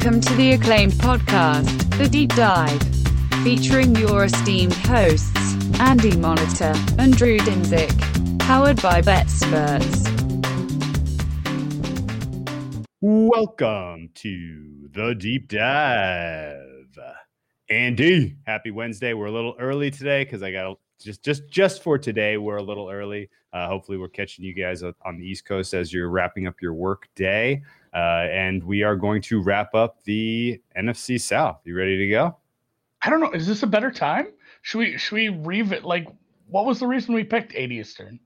Welcome to the acclaimed podcast, The Deep Dive, featuring your esteemed hosts, Andy Monitor and Drew Dinzik, powered by BetSperts. Welcome to the deep dive. Andy, happy Wednesday. We're a little early today because I got just just just for today. We're a little early. Uh, hopefully, we're catching you guys on the East Coast as you're wrapping up your work day. Uh, and we are going to wrap up the NFC South. You ready to go? I don't know. Is this a better time? Should we should we revisit Like, what was the reason we picked 80 Eastern?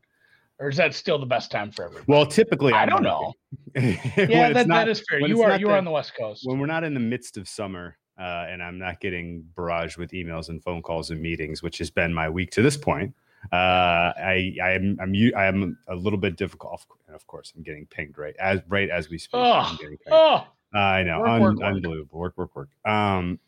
Or is that still the best time for everyone? Well, typically, I, I don't know. yeah, that, not, that is fair. You are you are on the West Coast. When we're not in the midst of summer, uh, and I'm not getting barraged with emails and phone calls and meetings, which has been my week to this point. Uh, I I am I'm I am a little bit difficult, and of course I'm getting pinged right as right as we speak. Oh, oh. I know, work, Un- work, unbelievable. Work, work, work. Um,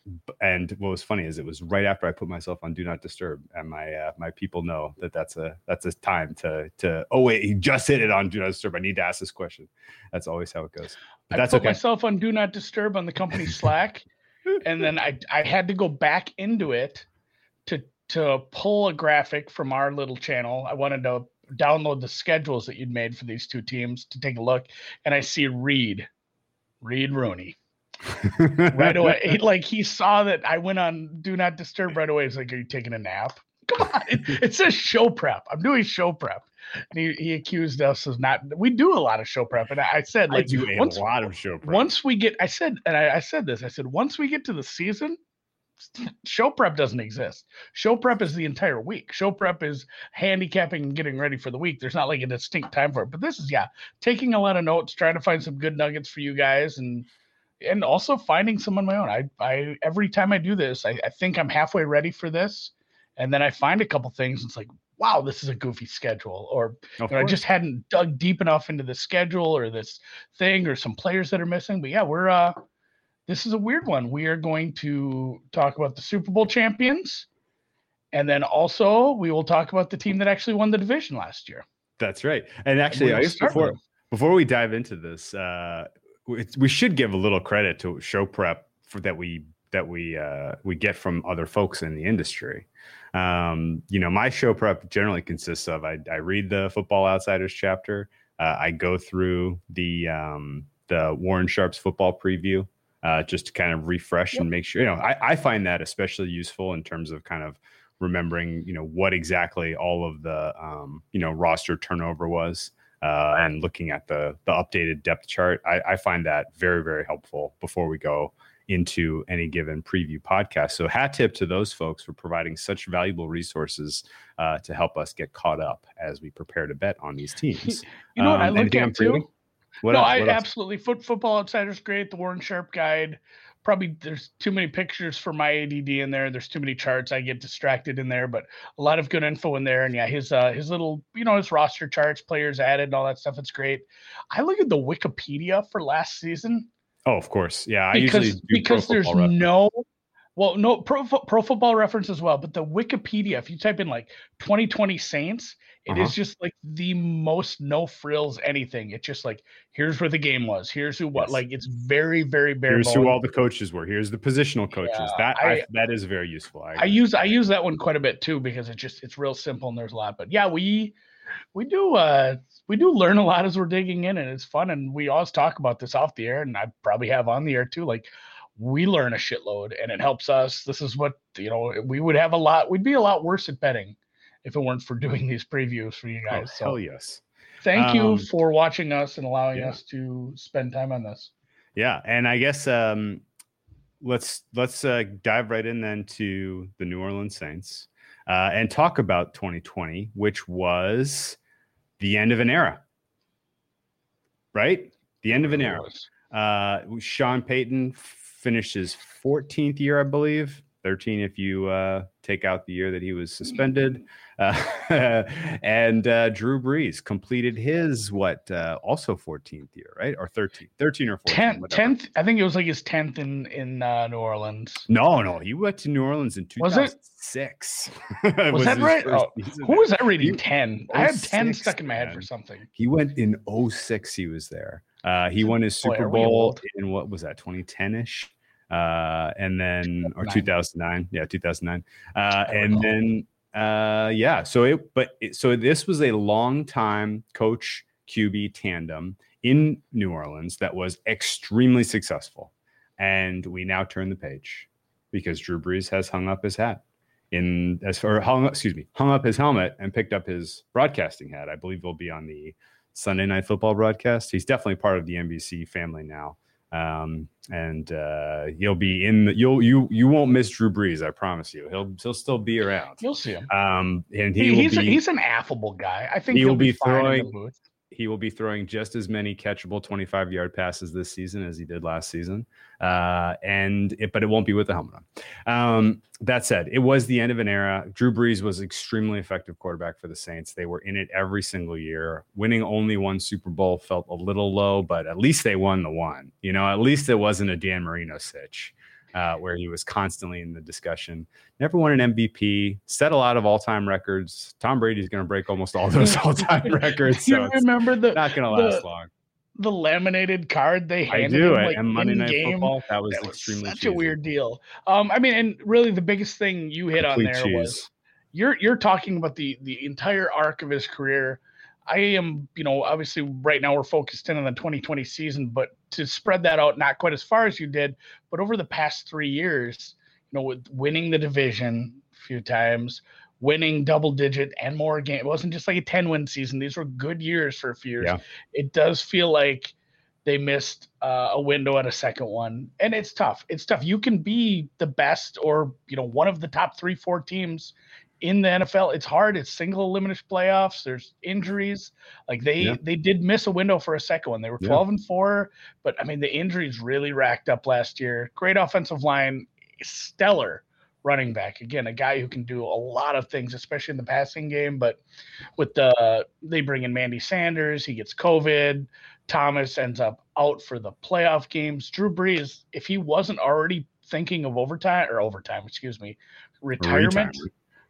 and what was funny is it was right after I put myself on Do Not Disturb, and my uh, my people know that that's a that's a time to to. Oh wait, he just hit it on Do Not Disturb. I need to ask this question. That's always how it goes. But I that's put okay. myself on Do Not Disturb on the company Slack, and then I I had to go back into it to pull a graphic from our little channel. I wanted to download the schedules that you'd made for these two teams to take a look, and I see Reed, Reed Rooney. right away, he, like he saw that I went on Do Not Disturb right away. He's like, "Are you taking a nap?" Come on, it, it says show prep. I'm doing show prep. And he, he accused us of not. We do a lot of show prep, and I, I said like I do once, a lot of show prep. Once we get, I said, and I, I said this. I said once we get to the season, show prep doesn't exist. Show prep is the entire week. Show prep is handicapping and getting ready for the week. There's not like a distinct time for it. But this is yeah, taking a lot of notes, trying to find some good nuggets for you guys and and also finding some on my own. I I every time I do this, I, I think I'm halfway ready for this. And then I find a couple things. It's like, wow, this is a goofy schedule. Or I just hadn't dug deep enough into the schedule or this thing or some players that are missing. But yeah, we're uh this is a weird one. We are going to talk about the Super Bowl champions, and then also we will talk about the team that actually won the division last year. That's right. And actually, I guess before before we dive into this, uh, we should give a little credit to show prep for that we that we uh, we get from other folks in the industry. Um, you know, my show prep generally consists of I, I read the Football Outsiders chapter. Uh, I go through the um, the Warren Sharp's football preview uh, just to kind of refresh yep. and make sure. You know, I, I find that especially useful in terms of kind of remembering, you know, what exactly all of the um, you know roster turnover was. Uh, and looking at the the updated depth chart, I, I find that very very helpful before we go into any given preview podcast. So hat tip to those folks for providing such valuable resources uh, to help us get caught up as we prepare to bet on these teams. You know what um, I look at too? What no, else? I absolutely foot football outsiders great. The Warren Sharp guide. Probably there's too many pictures for my ADD in there. There's too many charts. I get distracted in there, but a lot of good info in there. And yeah, his uh his little you know his roster charts, players added, and all that stuff. It's great. I look at the Wikipedia for last season. Oh, of course, yeah. I because because there's no well, no pro pro football reference as well, but the Wikipedia, if you type in like 2020 Saints, it uh-huh. is just like the most no frills anything. It's just like here's where the game was, here's who what. Yes. Like it's very very bare. Here's who all the coaches were. Here's the positional coaches. Yeah, that I, I, that is very useful. I, I, use I use that one quite a bit too because it's just it's real simple and there's a lot. But yeah, we we do uh we do learn a lot as we're digging in and it's fun and we always talk about this off the air and I probably have on the air too. Like we learn a shitload and it helps us. This is what, you know, we would have a lot, we'd be a lot worse at betting if it weren't for doing these previews for you oh, guys. Oh, so hell yes. Thank um, you for watching us and allowing yeah. us to spend time on this. Yeah. And I guess, um, let's, let's, uh, dive right in then to the New Orleans Saints, uh, and talk about 2020, which was the end of an era, right? The end of an era. Uh, Sean Payton finished his 14th year, I believe. 13 if you uh, take out the year that he was suspended. Uh, and uh, Drew Brees completed his what uh, also 14th year, right? Or 13, 13 or 14. 10th, 10th. I think it was like his 10th in in uh, New Orleans. No, no, he went to New Orleans in 2006. Was, it? was, was that right? Oh, who was that reading? 10. I had 10 stuck in my head for something. He went in 06. He was there. Uh, he won his Super Boy, Bowl in what was that 2010 ish, uh, and then or 2009, yeah, 2009, uh, and then uh, yeah. So it, but it, so this was a long time coach QB tandem in New Orleans that was extremely successful, and we now turn the page because Drew Brees has hung up his hat in as far hung excuse me hung up his helmet and picked up his broadcasting hat. I believe he'll be on the Sunday Night Football broadcast. He's definitely part of the NBC family now, um, and uh, he'll be in. The, you'll you you won't miss Drew Brees. I promise you. He'll he'll still be around. You'll see him. Um, and he, he he's be, a, he's an affable guy. I think he will be, be throwing he will be throwing just as many catchable 25 yard passes this season as he did last season. Uh, and it, but it won't be with the helmet on. Um, that said, it was the end of an era. Drew Brees was extremely effective quarterback for the Saints. They were in it every single year. Winning only one Super Bowl felt a little low, but at least they won the one. You know, at least it wasn't a Dan Marino sitch uh, where he was constantly in the discussion. Never won an MVP, set a lot of all time records. Tom Brady's going to break almost all those all time records. So you remember the not going to last the, long. The laminated card they handed I do. him, like, and Monday Night game. Football, that was that extremely was such cheesy. a weird deal. Um, I mean, and really the biggest thing you hit Complete on there cheese. was you're you're talking about the the entire arc of his career I am, you know, obviously right now we're focused in on the 2020 season, but to spread that out not quite as far as you did, but over the past three years, you know, with winning the division a few times, winning double digit and more game. It wasn't just like a 10 win season. These were good years for a few years. Yeah. It does feel like they missed uh, a window at a second one. And it's tough. It's tough. You can be the best or, you know, one of the top three, four teams in the NFL. It's hard. It's single elimination playoffs. There's injuries. Like they Yeah. they did miss a window for a second one. They were Yeah. 12 and 4, but I mean the injuries really racked up last year. Great offensive line, stellar running back. Again, a guy who can do a lot of things, especially in the passing game, but with the they bring in Manny Sanders, he gets COVID. Thomas ends up out for the playoff games. Drew Brees, if he wasn't already thinking of overtime or overtime, excuse me, retirement, retirement,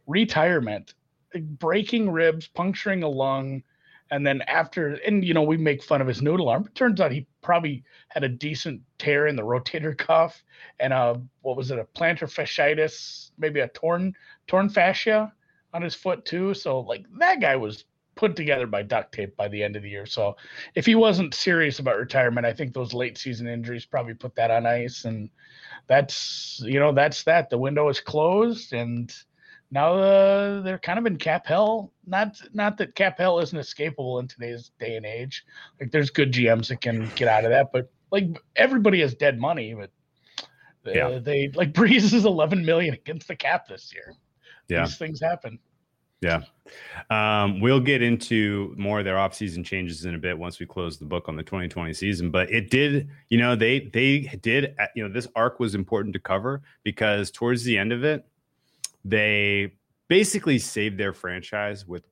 breaking ribs, puncturing a lung, and then after, and you know, we make fun of his noodle arm. Turns out he probably had a decent tear in the rotator cuff and a what was it, a plantar fasciitis, maybe a torn torn fascia on his foot too. So like that guy was put together by duct tape by the end of the year. So if he wasn't serious about retirement, I think those late season injuries probably put that on ice. And that's you know that's that. The window is closed and now uh, they're kind of in cap hell. Not not that cap hell isn't escapable in today's day and age. Like there's good GMs that can get out of that, but like everybody has dead money. But uh, Yeah. they like Brees is 11 million against the cap this year. Yeah. These things happen. Yeah. Um, we'll get into more of their offseason changes in a bit once we close the book on the 2020 season. But it did, you know, they they did, uh, you know, this arc was important to cover because towards the end of it, they basically saved their franchise with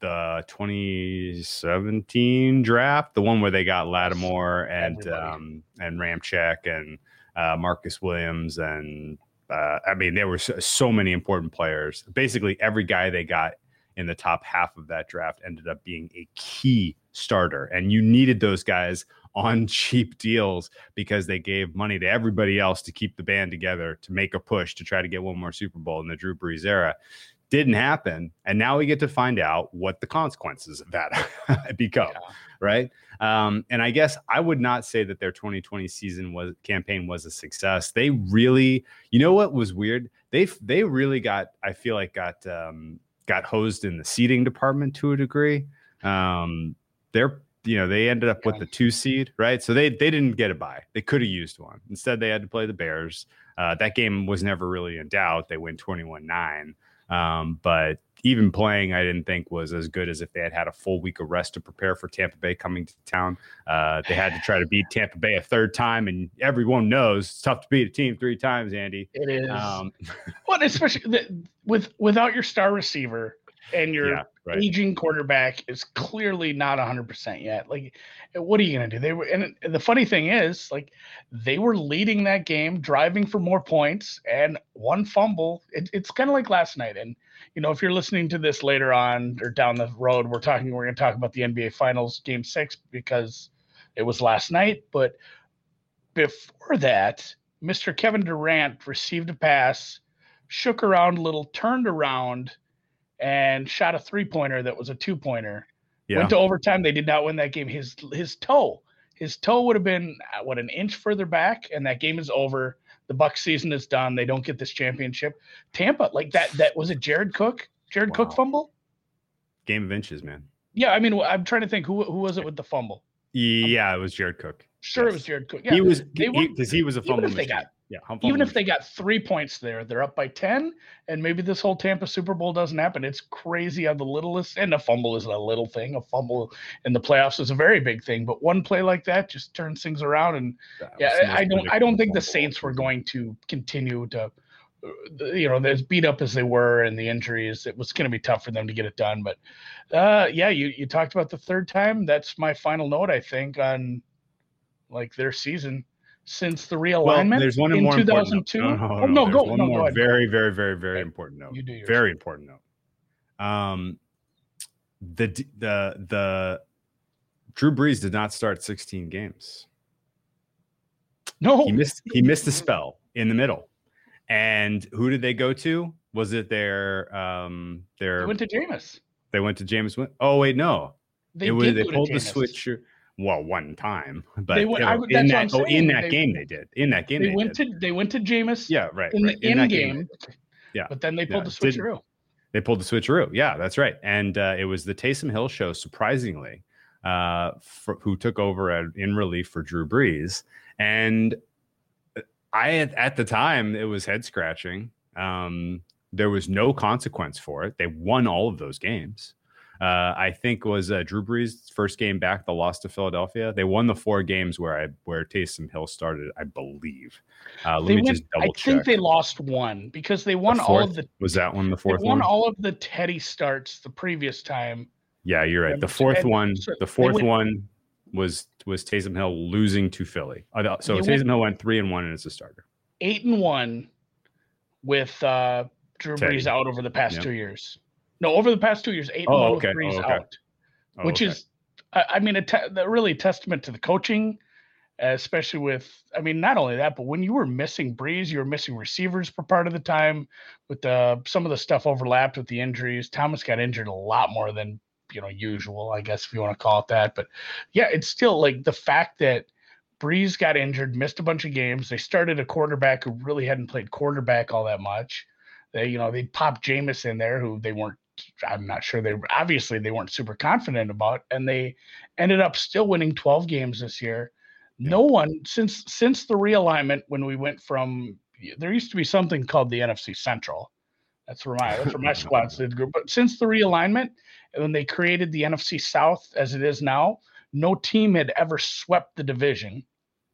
the 2017 draft, the one where they got Lattimore and um, and Ramczyk and uh, Marcus Williams and uh, I mean, there were so, so many important players. Basically, every guy they got in the top half of that draft ended up being a key starter, and you needed those guys on cheap deals because they gave money to everybody else to keep the band together to make a push to try to get one more Super Bowl in the Drew Brees era. Didn't happen, and now we get to find out what the consequences of that become Yeah. right? Um, and I guess I would not say that their 2020 season was campaign was a success. They really, you know, what was weird? They they really got, I feel like got um, got hosed in the seating department to a degree. Um, they're you know they ended up with the two seed, right? So they they didn't get a bye. They could have used one. Instead, they had to play the Bears. Uh, that game was never really in doubt. They win 21 9. Um, but even playing, I didn't think was as good as if they had had a full week of rest to prepare for Tampa Bay coming to town. Uh, they had to try to beat Tampa Bay a third time, and everyone knows it's tough to beat a team three times. Andy, it is. Um, well, especially the, with without your star receiver and your yeah, right. aging quarterback is clearly not 100% yet. Like, what are you going to do? They were, and the funny thing is, like, they were leading that game, driving for more points, and one fumble. It, it's kind of like last night. And, you know, if you're listening to this later on or down the road, we're talking, we're going to talk about the NBA Finals game six because it was last night. But before that, Mr. Kevin Durant received a pass, shook around a little, turned around and shot a three pointer that was a two pointer. Yeah. Went to overtime. They did not win that game. His his toe, his toe would have been uh, what an inch further back, and that game is over. The Buck season is done. They don't get this championship. Tampa, like that. That was it. Jared Cook. Jared wow. Cook fumble. Game of inches, man. Yeah, I mean, I'm trying to think who who was it with the fumble. Yeah, it was Jared Cook. Sure, yes. it was Jared Cook. Yeah, he was because he, he, was a fumble. Even if they got yeah, even if they got three points there, they're up by ten, and maybe this whole Tampa Super Bowl doesn't happen. It's crazy on the littlest, and a fumble is a little thing. A fumble in the playoffs is a very big thing, but one play like that just turns things around. And yeah, I don't, I don't think the Saints were going to continue to, uh, you know, as beat up as they were and the injuries, it was going to be tough for them to get it done. But uh, yeah, you you talked about the third time. That's my final note, I think, on like their season since the realignment well, there's one in more 2002. No, no, oh, no, no go. One no, more go very, very, very, very important note. You do yours. Very important note. Um, the the the Drew Brees did not start 16 games. No, he missed he missed the spell in the middle. And who did they go to? Was it their um their they went to Jameis? They went to Jameis. Oh wait, no. They it was they pulled the switch well one time, but they went, I, in that oh, in that they, game they did in that game they, they went did. to they went to Jameis yeah right in right. the in, in game, game yeah but then they pulled yeah, the switcheroo. They pulled the switcheroo. Yeah, that's right. And uh, it was the Taysom Hill show, surprisingly, uh, for, who took over at, in relief for Drew Brees. And I, at, at the time, it was head scratching. Um, there was no consequence for it. They won all of those games uh, I think was uh, Drew Brees' first game back, the loss to Philadelphia. They won the four games where I where Taysom Hill started, I believe. Uh, let they me went, just double I check. I think they lost one because they won the all of the. Was that one the fourth won one? all of the Teddy starts the previous time. Yeah, you're right. The fourth one, the fourth went, one was was Taysom Hill losing to Philly. Uh, so Taysom went, Hill went three and one, and it's a starter. Eight and one with uh, Drew Teddy. Brees out over the past yep. two years. No, over the past two years, eight oh, okay. threes oh, okay. out, oh, which okay. is, I mean, a te- really a testament to the coaching, especially with, I mean, not only that, but when you were missing Brees, you were missing receivers for part of the time. With the some of the stuff overlapped with the injuries, Thomas got injured a lot more than you know usual, I guess if you want to call it that. But yeah, it's still like the fact that. Brees got injured, missed a bunch of games. They started a quarterback who really hadn't played quarterback all that much. They, you know, they popped Jameis in there, who they weren't I'm not sure they obviously they weren't super confident about, and they ended up still winning 12 games this year. Yeah. No one since since the realignment when we went from there used to be something called the NFC Central. That's where my that's where my squad did group. But since the realignment and when they created the NFC South as it is now, no team had ever swept the division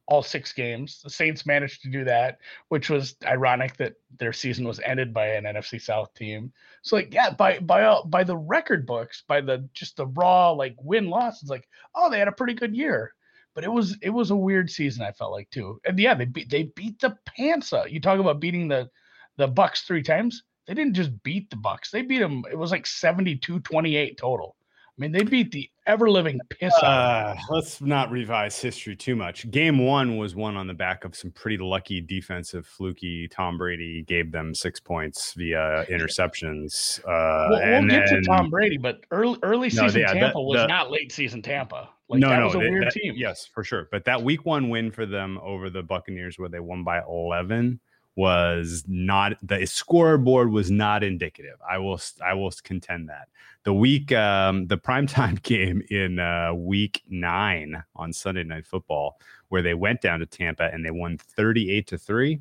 all six games. The Saints managed to do that, which was ironic that their season was ended by an NFC South team. So like, yeah, by by uh, by the record books, by the just the raw like win loss, it's like, oh, they had a pretty good year. But it was it was a weird season. I felt like too, and yeah, they beat they beat the pants. You talk about beating the the Bucks three times. They didn't just beat the Bucks. They beat them. It was like 72-28 total. I mean, they beat the ever living piss out. Uh, let's not revise history too much. Game one was won on the back of some pretty lucky defensive, fluky. Tom Brady gave them six points via interceptions. Uh, we'll, we'll get then, to Tom Brady, but early early season no, yeah, Tampa the, was the, not late season Tampa. Like, no, that no, was a they, weird that, team. Yes, for sure. But that week one win for them over the Buccaneers, where they won by eleven, was not the scoreboard was not indicative. I will I will contend that the week um, the primetime game in uh, week nine on Sunday Night Football, where they went down to Tampa and they won thirty eight to three.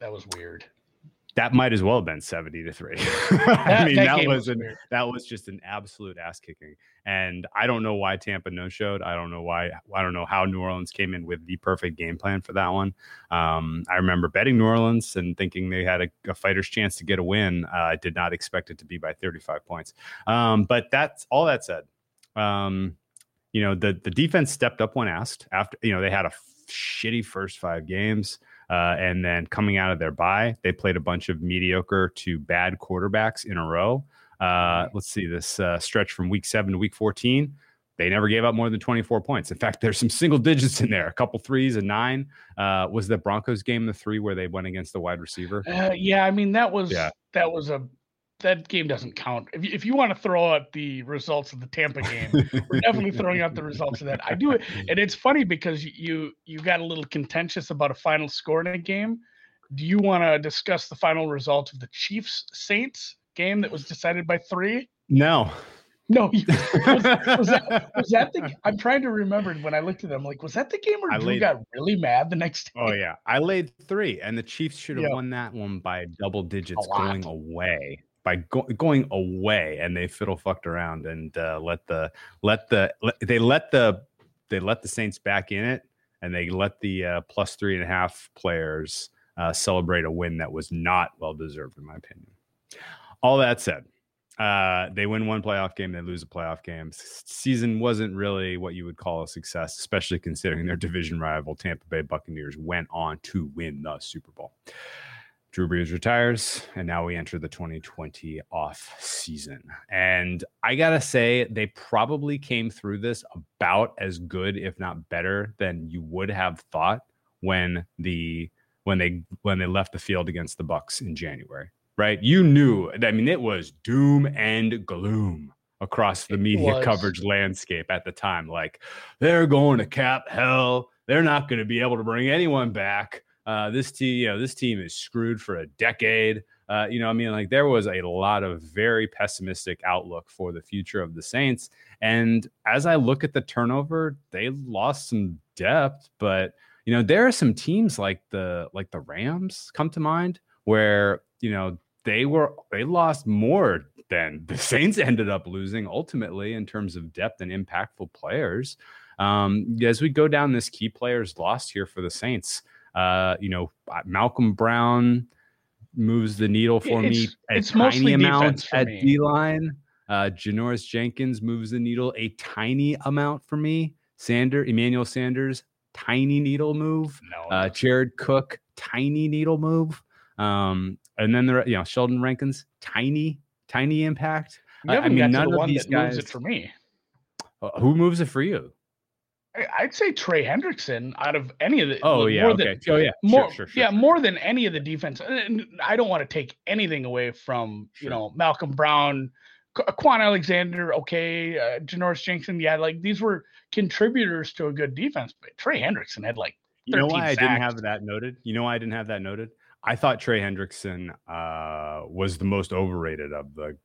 That was weird. That might as well have been 70 to 3. I mean, that, that was an, that was just an absolute ass kicking. And I don't know why Tampa no showed. I don't know why I don't know how New Orleans came in with the perfect game plan for that one. Um, I remember betting New Orleans and thinking they had a, a fighter's chance to get a win. Uh, I did not expect it to be by 35 points. Um, but that's all that said. Um, you know, the the defense stepped up when asked after, you know, they had a shitty first five games. Uh, and then coming out of their bye, they played a bunch of mediocre to bad quarterbacks in a row. Uh, let's see this uh, stretch from week seven to week 14. They never gave up more than 24 points. In fact, there's some single digits in there, a couple threes and nine. Uh, was the Broncos game the three where they went against the wide receiver? Uh, yeah, I mean that was yeah. that was a that game doesn't count. If you, if you want to throw out the results of the Tampa game, we're definitely throwing out the results of that. I do it, and it's funny because you you got a little contentious about a final score in a game. Do you want to discuss the final result of the Chiefs Saints game that was decided by three? No. No, was, was, that was that the? I'm trying to remember when I looked at them. Like, was that the game where I Drew laid, got really mad the next oh, day? Oh yeah, I laid three, and the Chiefs should have won that one by double digits going away by go- going away and they fiddle fucked around and uh, let the let the let, they let the they let the Saints back in it and they let the uh, plus three and a half players uh, celebrate a win that was not well deserved in my opinion. All that said, uh, they win one playoff game, they lose a playoff game. Season wasn't really what you would call a success, especially considering their division rival Tampa Bay Buccaneers went on to win the Super Bowl. Drew Brees retires, and now we enter the 2020 off season. And I gotta say, they probably came through this about as good, if not better, than you would have thought when the when they when they left the field against the Bucks in January. Right? You knew. I mean, it was doom and gloom across the media coverage landscape at the time. Like they're going to cap hell. They're not going to be able to bring anyone back uh, this team, you know, this team is screwed for a decade. Uh, you know, I mean, like there was a lot of very pessimistic outlook for the future of the Saints. And as I look at the turnover, they lost some depth, but you know, there are some teams like the like the Rams come to mind where you know they were they lost more than the Saints ended up losing ultimately in terms of depth and impactful players. Um, as we go down this key players lost here for the Saints, uh, you know, uh, Malcolm Brown moves the needle for it's, me a it's tiny amount at D line. Uh, Janoris Jenkins moves the needle a tiny amount for me. Sander, Emmanuel Sanders, tiny needle move. No, uh, Jared Cook, tiny needle move. Um, and then there, you know, Sheldon Rankins, tiny, tiny impact. I, mean, none of these guys. Moves it for me. Uh, who moves it for you? I'd say Trey Hendrickson out of any of the. Oh yeah, more okay. Than, oh yeah, more sure, sure, sure, yeah, more than any of the defense. And I don't want to take anything away from you know Malcolm Brown, Kwon Alexander, okay, uh, Janoris Jenkins. Yeah, like these were contributors to a good defense. But Trey Hendrickson had like. You know why sacks. I didn't have that noted? You know why I didn't have that noted? I thought Trey Hendrickson uh, was the most overrated of the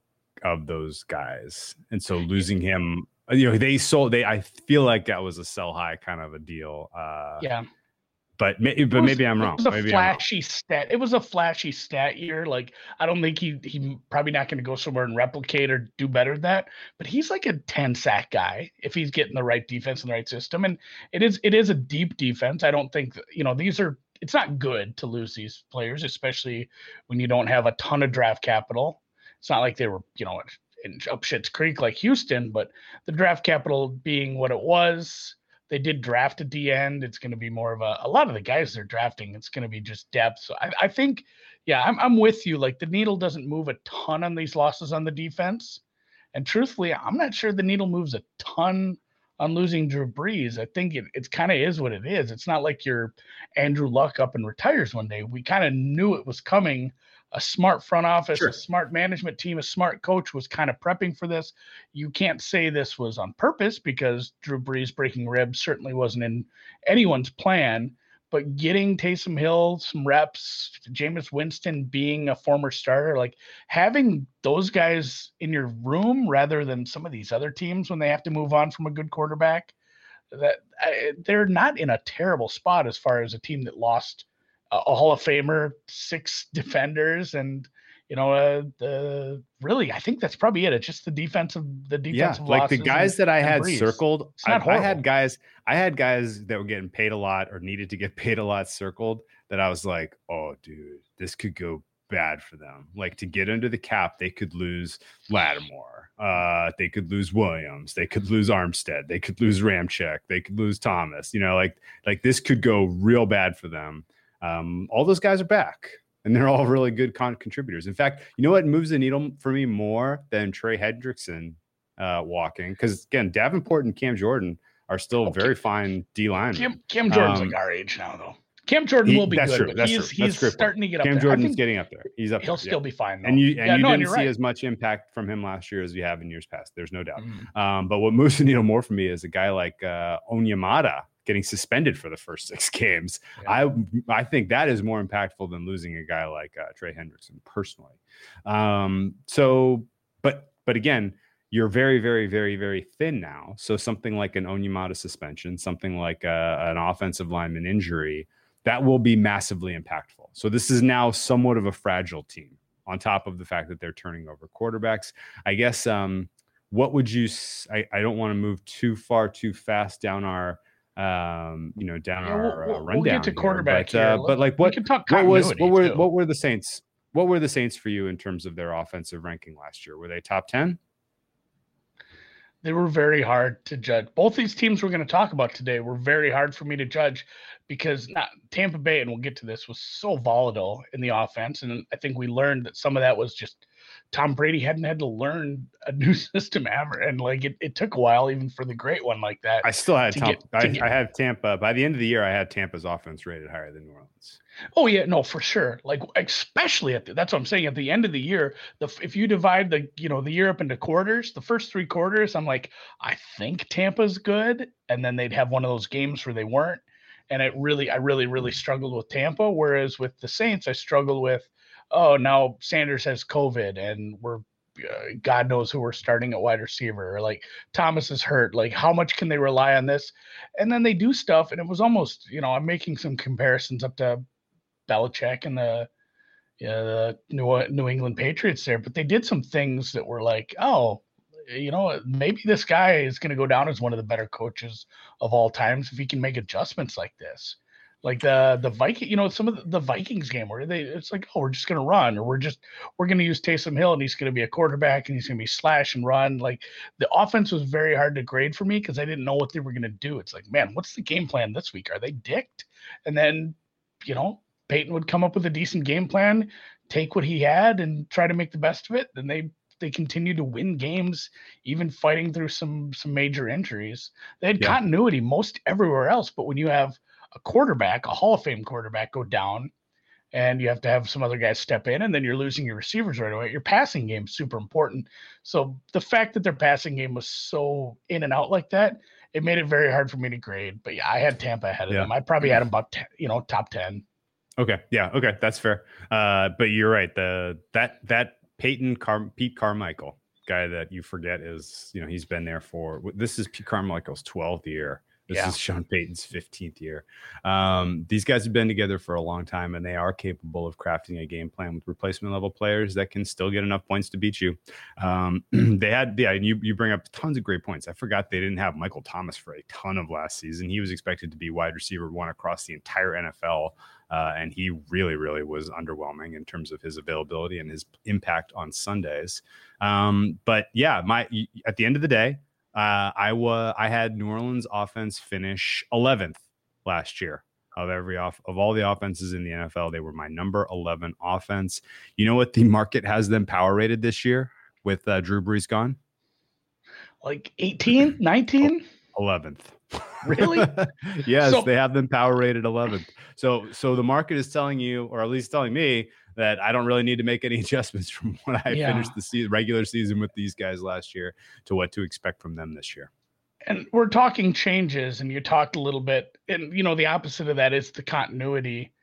of those guys, and so losing him you know they sold they i feel like that was a sell high kind of a deal uh yeah. but but was, maybe i'm wrong. it was a maybe flashy stat it was a flashy stat year like i don't think he he probably not going to go somewhere and replicate or do better than that but he's like a 10 sack guy if he's getting the right defense and the right system and it is it is a deep defense. I don't think you know these are it's not good to lose these players especially when you don't have a ton of draft capital. It's not like they were you know in up shit's creek like Houston, but the draft capital being what it was, they did draft at the end. It's going to be more of a, a lot of the guys they're drafting. It's going to be just depth. So I, I think, yeah, I'm, I'm with you. Like the needle doesn't move a ton on these losses on the defense. And truthfully, I'm not sure the needle moves a ton on losing Drew Brees. I think it it's kind of is what it is. It's not like you're Andrew Luck up and retires one day. We kind of knew it was coming a smart front office, sure. a smart management team, a smart coach was kind of prepping for this. You can't say this was on purpose because Drew Brees breaking ribs certainly wasn't in anyone's plan. But getting Taysom Hill some reps, Jameis Winston being a former starter, like having those guys in your room rather than some of these other teams when they have to move on from a good quarterback, that they're not in a terrible spot as far as a team that lost a Hall of Famer, six defenders, and you know, uh, the really, I think that's probably it. It's just the defensive, the defensive. Yeah, like the guys and, that I had circled. I, I, had guys, I had guys that were getting paid a lot or needed to get paid a lot circled. That I was like, oh, dude, this could go bad for them. Like to get under the cap, they could lose Lattimore. Uh, they could lose Williams. They could lose Armstead. They could lose Ramczyk. They could lose Thomas. You know, like like this could go real bad for them. Um, all those guys are back and they're all really good con- contributors. In fact, you know what moves the needle for me more than Trey Hendrickson uh, walking? Because again, Davenport and Cam Jordan are still oh, very Cam, fine D linemen. Cam, Cam Jordan's um, like our age now, though. Cam Jordan he, will be good, true, but he's, he's starting to get Cam up there. Jordan's getting up there. He's up. There. He'll there, still yeah. be fine. Though. And you and yeah, you no, didn't see right. as much impact from him last year as you have in years past. There's no doubt. Mm. Um, but what moves the needle more for me is a guy like uh, Onyemata getting suspended for the first six games. Yeah. I I think that is more impactful than losing a guy like uh, Trey Hendrickson personally. Um, so, but but again, you're very, very, very, very thin now. So something like an Onyemata suspension, something like a, uh, an offensive lineman injury that will be massively impactful. So this is now somewhat of a fragile team on top of the fact that they're turning over quarterbacks. I guess um, what would you I, I don't want to move too far too fast down our um, you know, down yeah, our we'll, uh, rundown. We'll get to quarterback here, but, uh, but like what, what was what were too. what were the Saints what were the Saints for you in terms of their offensive ranking last year? Were they top 10? They were very hard to judge. Both these teams we're going to talk about today were very hard for me to judge because not, Tampa Bay, and we'll get to this, was so volatile in the offense. And I think we learned that some of that was just Tom Brady hadn't had to learn a new system ever. And like it, it took a while even for the great one like that. I still had Tom, get, I, get, I had Tampa by the end of the year. I had Tampa's offense rated higher than New Orleans. Oh yeah, no, for sure. Like especially at the, that's what I'm saying. At the end of the year, the if you divide the you know the year up into quarters, the first three quarters, I'm like, I think Tampa's good, and then they'd have one of those games where they weren't, and it really, I really, really mm-hmm. struggled with Tampa. Whereas with the Saints, I struggled with, oh, now Sanders has COVID, and we're uh, God knows who we're starting at wide receiver, or like Thomas is hurt. Like, how much can they rely on this? And then they do stuff, and it was almost, you know, I'm making some comparisons up to Belichick and the, you know, the New New England Patriots there, but they did some things that were like, oh, you know, maybe this guy is going to go down as one of the better coaches of all times if he can make adjustments like this. Like the the Viking, you know, some of the, the Vikings game where they it's like, oh, we're just going to run, or we're just we're going to use Taysom Hill and he's going to be a quarterback and he's going to be slash and run. Like the offense was very hard to grade for me because I didn't know what they were going to do. It's like, man, what's the game plan this week? Are they dicked? And then, you know, Payton would come up with a decent game plan, take what he had and try to make the best of it. Then they they continue to win games, even fighting through some some major injuries. They had yeah. continuity most everywhere else, but when you have a quarterback, a Hall of Fame quarterback, go down, and you have to have some other guys step in, and then you're losing your receivers right away. Your passing game is super important. So the fact that their passing game was so in and out like that, it made it very hard for me to grade. But yeah, I had Tampa ahead of yeah. them. I probably had them about 10, you know top ten. Okay, yeah, okay, that's fair. Uh, but you're right. The that that Peyton Car- Pete Carmichael, guy that you forget is, you know, he's been there for this is Pete Carmichael's 12th year. This yeah. is Sean Payton's 15th year. Um, these guys have been together for a long time and they are capable of crafting a game plan with replacement level players that can still get enough points to beat you. Um, they had, yeah, you, you bring up tons of great points. I forgot they didn't have Michael Thomas for a ton of last season. He was expected to be wide receiver one across the entire NFL. Uh, and he really, really was underwhelming in terms of his availability and his impact on Sundays. Um, but yeah, my at the end of the day, uh, I was I had New Orleans offense finish 11th last year of every off of all the offenses in the NFL. They were my number 11 offense. You know what the market has them power rated this year with uh, Drew Brees gone? Like 18, 19? 11th. Really? yes, so, they have them power rated 11th. So, so the market is telling you, or at least telling me, that I don't really need to make any adjustments from when I yeah. finished the season, regular season with these guys last year to what to expect from them this year. And we're talking changes, and you talked a little bit, and you know the opposite of that is the continuity.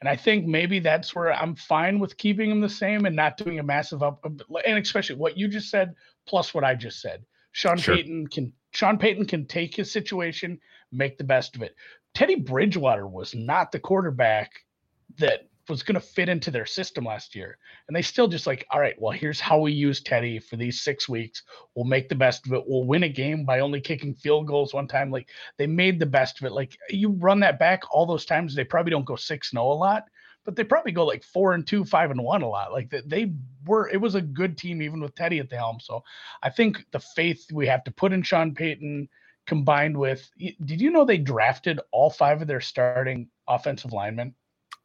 And I think maybe that's where I'm fine with keeping them the same and not doing a massive up, and especially what you just said plus what I just said. Sean sure. Payton can Sean Payton can take his situation, make the best of it. Teddy Bridgewater was not the quarterback that was going to fit into their system last year. And they still just like, all right, well, here's how we use Teddy for these six weeks. We'll make the best of it. We'll win a game by only kicking field goals one time. Like they made the best of it. Like you run that back all those times, they probably don't go six no oh a lot, but they probably go like four and two, five and one a lot. Like they were, it was a good team even with Teddy at the helm. So I think the faith we have to put in Sean Payton combined with, did you know they drafted all five of their starting offensive linemen?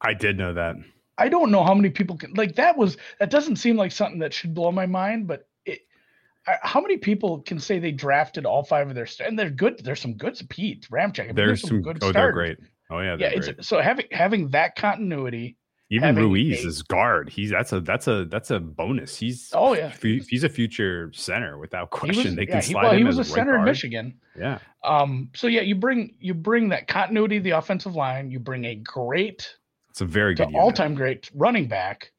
I did know that. I don't know how many people can like that was that doesn't seem like something that should blow my mind, but it how many people can say they drafted all five of their and they're good. There's some good Pete. I mean, there's, some, some, good. Oh, starters. they're great. Oh yeah, yeah. It's, so having having that continuity. Even Ruiz a, is guard. He's that's a that's a that's a bonus. He's oh yeah. He's a future center without question. Was, they can yeah, slide he, well, him he was a center right in Michigan. Yeah. Um. So yeah, you bring you bring that continuity the offensive line. You bring a great it's a very good all-time great running back.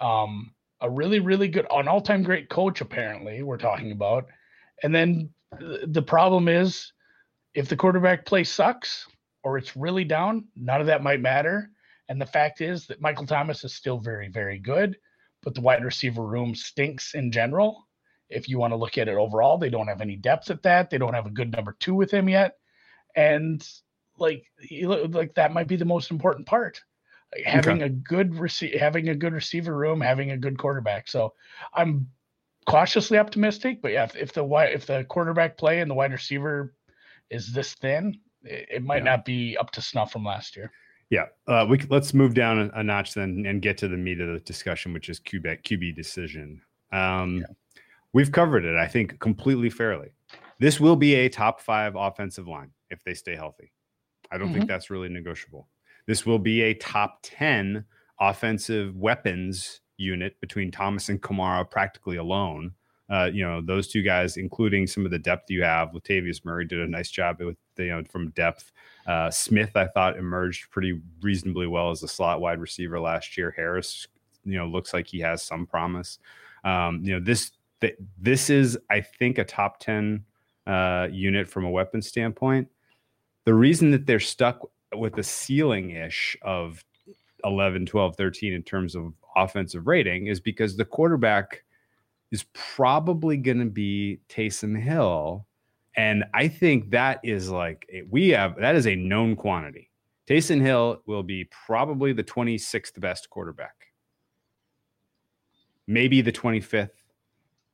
Um, a really, really good, an all-time great coach. Apparently, we're talking about, and then the problem is, if the quarterback play sucks or it's really down, none of that might matter. And the fact is that Michael Thomas is still very, very good, but the wide receiver room stinks in general. If you want to look at it overall, they don't have any depth at that. They don't have a good number two with him yet. And like like that might be the most important part like having okay. a good receive having a good receiver room having a good quarterback so i'm cautiously optimistic but yeah if, if the if the quarterback play and the wide receiver is this thin it, it might yeah. not be up to snuff from last year yeah, uh, we let's move down a, a, notch then and get to the meat of the discussion, which is QB QB decision. Um, yeah. We've covered it, I think, completely fairly. This will be a top five offensive line if they stay healthy. I don't mm-hmm. think that's really negotiable. This will be a top 10 offensive weapons unit between Thomas and Kamara practically alone. Uh, you know, those two guys, including some of the depth you have. Latavius Murray did a nice job with, you know, from depth. Uh, Smith, I thought, emerged pretty reasonably well as a slot wide receiver last year. Harris, you know, looks like he has some promise. Um, you know, this th- this is, I think, a top 10 uh, unit from a weapon standpoint the reason that they're stuck with a ceiling ish of 11, 12, 13 in terms of offensive rating is because the quarterback is probably going to be Taysom Hill. And I think that is like, eh, we have, that is a known quantity. Taysom Hill will be probably the 26th best quarterback, maybe the 25th,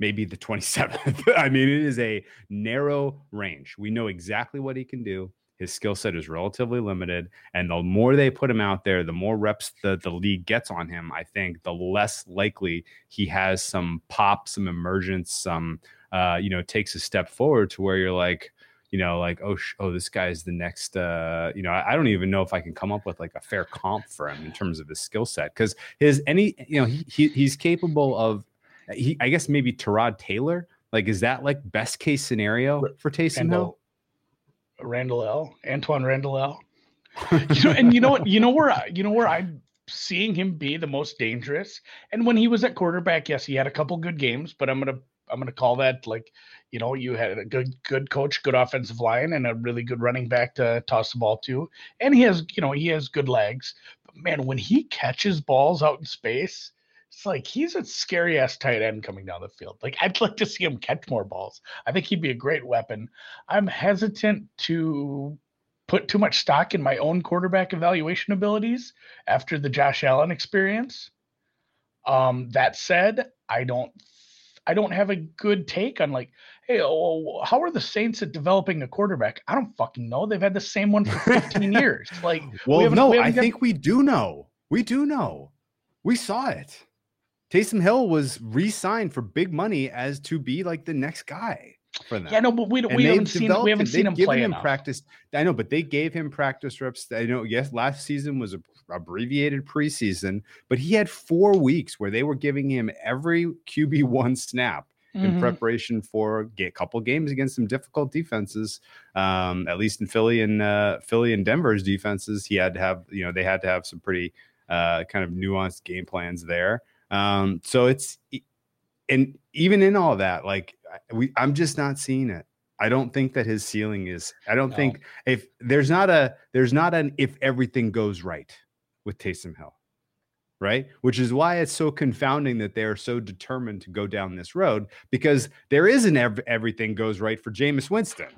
maybe the 27th. I mean, it is a narrow range. We know exactly what he can do. His skill set is relatively limited. And the more they put him out there, the more reps the, the league gets on him, I think, the less likely he has some pop, some emergence, some, uh, you know, takes a step forward to where you're like, you know, like, oh, sh- oh, this guy's the next, uh, you know, I, I, don't even know if I can come up with like a fair comp for him in terms of his skill set. Cause his, any, you know, he, he he's capable of, he, I guess maybe Tyrod Taylor. Like, is that like best case scenario for Taysom Hill? Randle El Antwaan Randle El you know, and you know what? You know where I, you know where I'm seeing him be the most dangerous. And when he was at quarterback, yes, he had a couple good games, but I'm gonna I'm gonna call that like, you know, you had a good good coach, good offensive line, and a really good running back to toss the ball to. And he has, you know, he has good legs. But man, when he catches balls out in space, it's like he's a scary ass tight end coming down the field. Like I'd like to see him catch more balls. I think he'd be a great weapon. I'm hesitant to put too much stock in my own quarterback evaluation abilities after the Josh Allen experience. Um, that said, I don't I don't have a good take on like, hey, oh, how are the Saints at developing a quarterback? I don't fucking know. They've had the same one for 15 years. Like, well, we no, we I got... think we do know. We do know. We saw it. Taysom Hill was re-signed for big money as to be like the next guy for them. Yeah, no, but we, we haven't seen we haven't seen him play him enough. practice. I know, but they gave him practice reps. I know. Yes, last season was a abbreviated preseason, but he had four weeks where they were giving him every QB one snap mm-hmm. in preparation for a couple games against some difficult defenses. Um, at least in Philly and uh, Philly and Denver's defenses, he had to have you know they had to have some pretty uh, kind of nuanced game plans there. Um, so it's and even in all that, like we, I'm just not seeing it. I don't think that his ceiling is. I don't no. think if there's not a there's not an if everything goes right. with Taysom Hill, right? Which is why it's so confounding that they're so determined to go down this road because there isn't ev- everything goes right for Jameis Winston.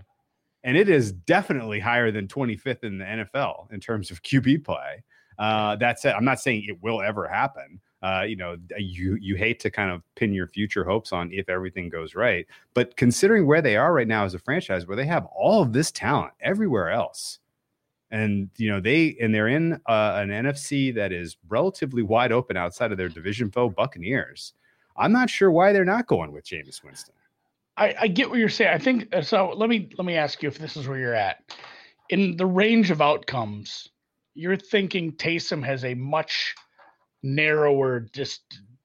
And it is definitely higher than 25th in the NFL in terms of QB play. Uh, that's it. I'm not saying it will ever happen. Uh, you know, you you hate to kind of pin your future hopes on if everything goes right, but considering where they are right now as a franchise, where they have all of this talent everywhere else, and you know they and they're in uh, an NFC that is relatively wide open outside of their division foe Buccaneers. I'm not sure why they're not going with Jameis Winston. I, I get what you're saying. I think uh, so. Let me let me ask you if this is where you're at in the range of outcomes. You're thinking Taysom has a much narrower dis-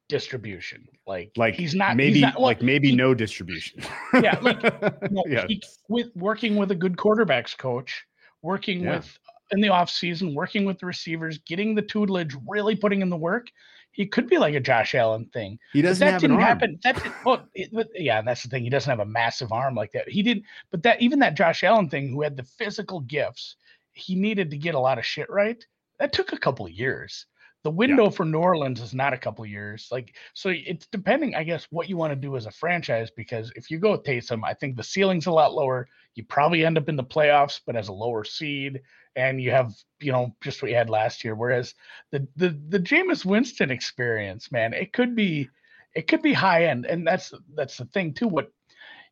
distribution. Like like he's not maybe he's not, well, like maybe he, no distribution. yeah, like know, yeah. he, with working with a good quarterbacks coach, working Yeah. with uh, in the off season, working with the receivers, getting the tutelage, really putting in the work. He could be like a Josh Allen thing. he doesn't that have didn't happen. That did, well, it, but yeah, that's the thing. He doesn't have a massive arm like that. He didn't. but that even that Josh Allen thing, who had the physical gifts, he needed to get a lot of shit right. That took a couple of years. The window for New Orleans is not a couple years. Like so, it's depending, I guess, what you want to do as a franchise. Because if you go with Taysom, I think the ceiling's a lot lower. You probably end up in the playoffs, but as a lower seed, and you have you know just what you had last year. Whereas the the the Jameis Winston experience, man, it could be it could be high end, and that's that's the thing too. What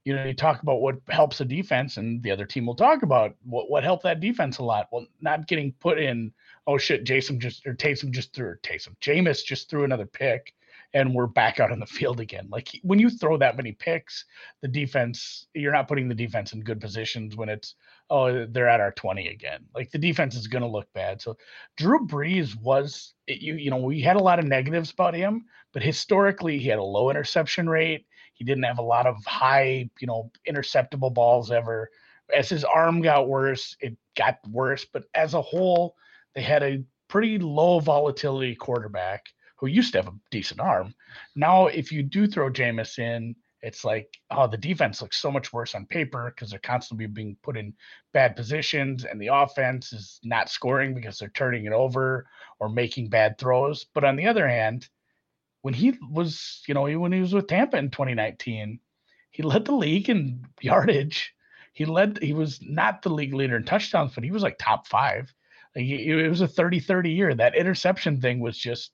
you know, you talk about what helps a defense, and the other team will talk about what what helped that defense a lot. Well, not getting put in. Oh shit, Jason just or Taysom just threw Taysom Jameis just threw another pick, and we're back out on the field again. Like when you throw that many picks, the defense you're not putting the defense in good positions when it's oh they're at our 20 again. Like the defense is going to look bad. So Drew Brees was you you know we had a lot of negatives about him, but historically he had a low interception rate. He didn't have a lot of high you know interceptable balls ever. As his arm got worse, it got worse. But as a whole, they had a pretty low volatility quarterback who used to have a decent arm. Now, if you do throw Jameis in, it's like, oh, the defense looks so much worse on paper because they're constantly being put in bad positions and the offense is not scoring because they're turning it over or making bad throws. But on the other hand, when he was, you know, when he was with Tampa in 2019, he led the league in yardage. He led, he was not the league leader in touchdowns, but he was like top five. It was a 30 30 year. That interception thing was just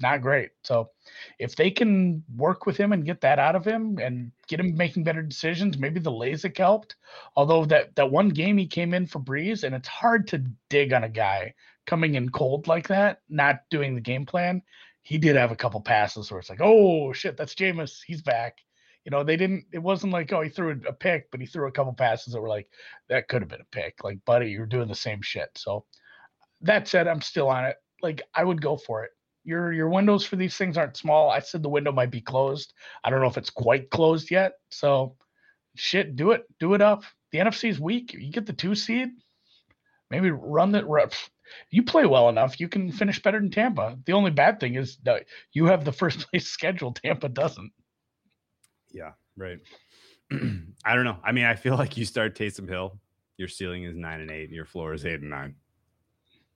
not great. So if they can work with him and get that out of him and get him making better decisions, maybe the LASIK helped. Although that that one game he came in for Brees, and it's hard to dig on a guy coming in cold like that, not doing the game plan. He did have a couple passes where it's like, oh shit, that's Jameis, he's back. You know, they didn't. It wasn't like, oh, he threw a pick, but he threw a couple passes that were like, that could have been a pick. Like, buddy, you're doing the same shit. So that said, I'm still on it. Like, I would go for it your your windows for these things aren't small. I said the window might be closed. I don't know if it's quite closed yet. So shit, do it. Do it up. The NFC is weak. You get the two seed, maybe run that you play well enough, you can finish better than Tampa. The only bad thing is you have the first place schedule. Tampa doesn't. Yeah, right. I don't know. I mean, I feel like you start Taysom Hill, your ceiling is nine and eight, and your floor is eight and nine.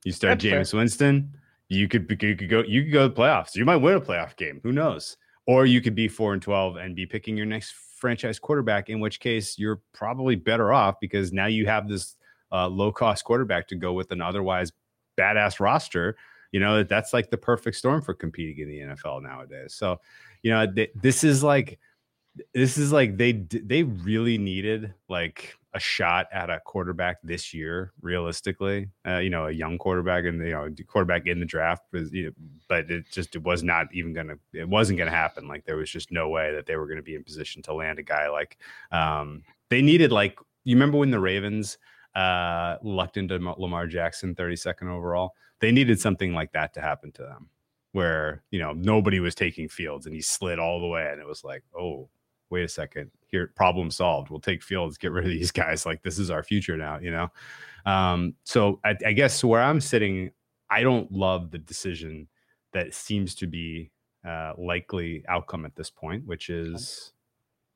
You start That's Jameis fair. Winston, you could you could go you could go to the playoffs. You might win a playoff game. Who knows? Or you could be four and twelve and be picking your next franchise quarterback. In which case, you're probably better off because now you have this uh, low cost quarterback to go with an otherwise badass roster. You know that's like the perfect storm for competing in the NFL nowadays. So, you know th- this is like this is like they they really needed like a shot at a quarterback this year realistically uh, you know a young quarterback and you know quarterback in the draft was you know, but it just it was not even gonna it wasn't gonna happen. Like there was just no way that they were gonna be in position to land a guy like um they needed like you remember when the ravens uh lucked into lamar jackson 32nd overall? They needed something like that to happen to them where you know nobody was taking fields and he slid all the way and it was like oh wait a second here problem solved we'll take fields get rid of these guys like this is our future now you know um so I, I guess where i'm sitting i don't love the decision that seems to be uh likely outcome at this point which is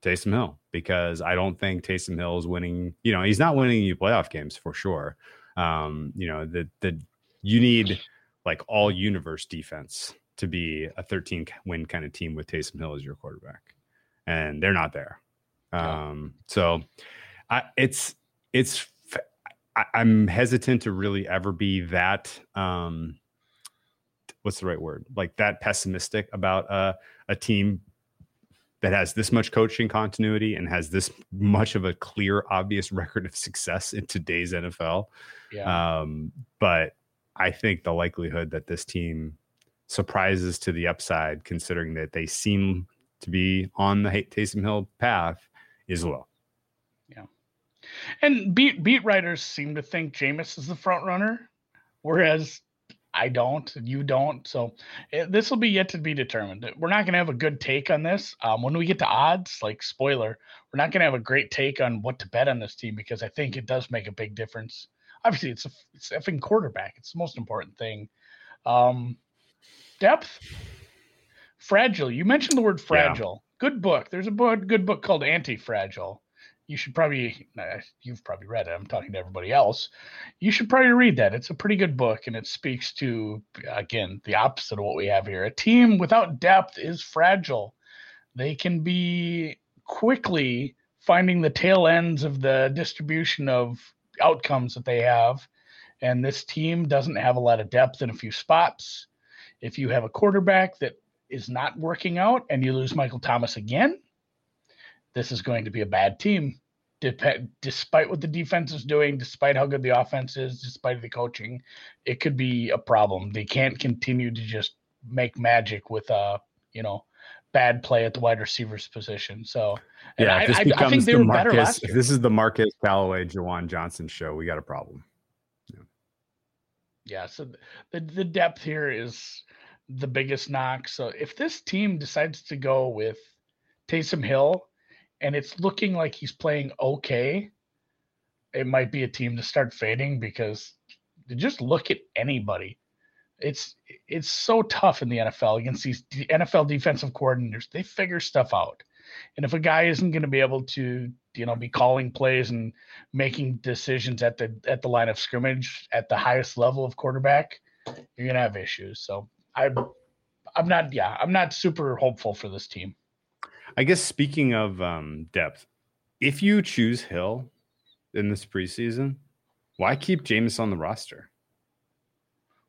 Taysom Hill because I don't think Taysom Hill is winning. You know, he's not winning you playoff games for sure. Um, you know, the the you need like all universe defense to be a 13 win kind of team with Taysom Hill as your quarterback, and they're not there. Um, so I, it's it's I, am hesitant to really ever be that um, what's the right word like that pessimistic about uh, a team that has this much coaching continuity and has this much of a clear obvious record of success in today's NFL. Yeah. Um, but I think the likelihood that this team surprises to the upside, considering that they seem to be on the Taysom Hill path, is low. Yeah, and beat beat writers seem to think Jameis is the front runner, whereas I don't, you don't. So eh, this will be yet to be determined. We're not going to have a good take on this. Um, when we get to odds, like spoiler, we're not going to have a great take on what to bet on this team because I think it does make a big difference obviously it's a it's effing quarterback. It's the most important thing. Um, depth, fragile. You mentioned the word fragile. Yeah. Good book. There's a book, good book called Anti Fragile. You should probably you've probably read it. I'm talking to everybody else. You should probably read that. It's a pretty good book, and it speaks to again the opposite of what we have here. A team without depth is fragile. They can be quickly finding the tail ends of the distribution of outcomes that they have. And this team doesn't have a lot of depth in a few spots. If you have a quarterback that is not working out and you lose Michael Thomas again, this is going to be a bad team. Dep- despite what the defense is doing, despite how good the offense is, despite the coaching, it could be a problem. They can't continue to just make magic with a, uh, you know, bad play at the wide receivers position. So yeah, I, I, I, think they the Marquez, better last year. If this is the Marquez Callaway, Juwan Johnson show, we got a problem. Yeah. yeah. So the the depth here is the biggest knock. So if this team decides to go with Taysom Hill, and it's looking like he's playing okay, it might be a team to start fading because just look at anybody it's it's so tough in the NFL against these the NFL defensive coordinators. They figure stuff out. And if a guy isn't going to be able to, you know, be calling plays and making decisions at the at the line of scrimmage at the highest level of quarterback, you're going to have issues. So I I'm not yeah, I'm not super hopeful for this team. I guess speaking of um, depth, if you choose Hill in this preseason, why keep Jameis on the roster?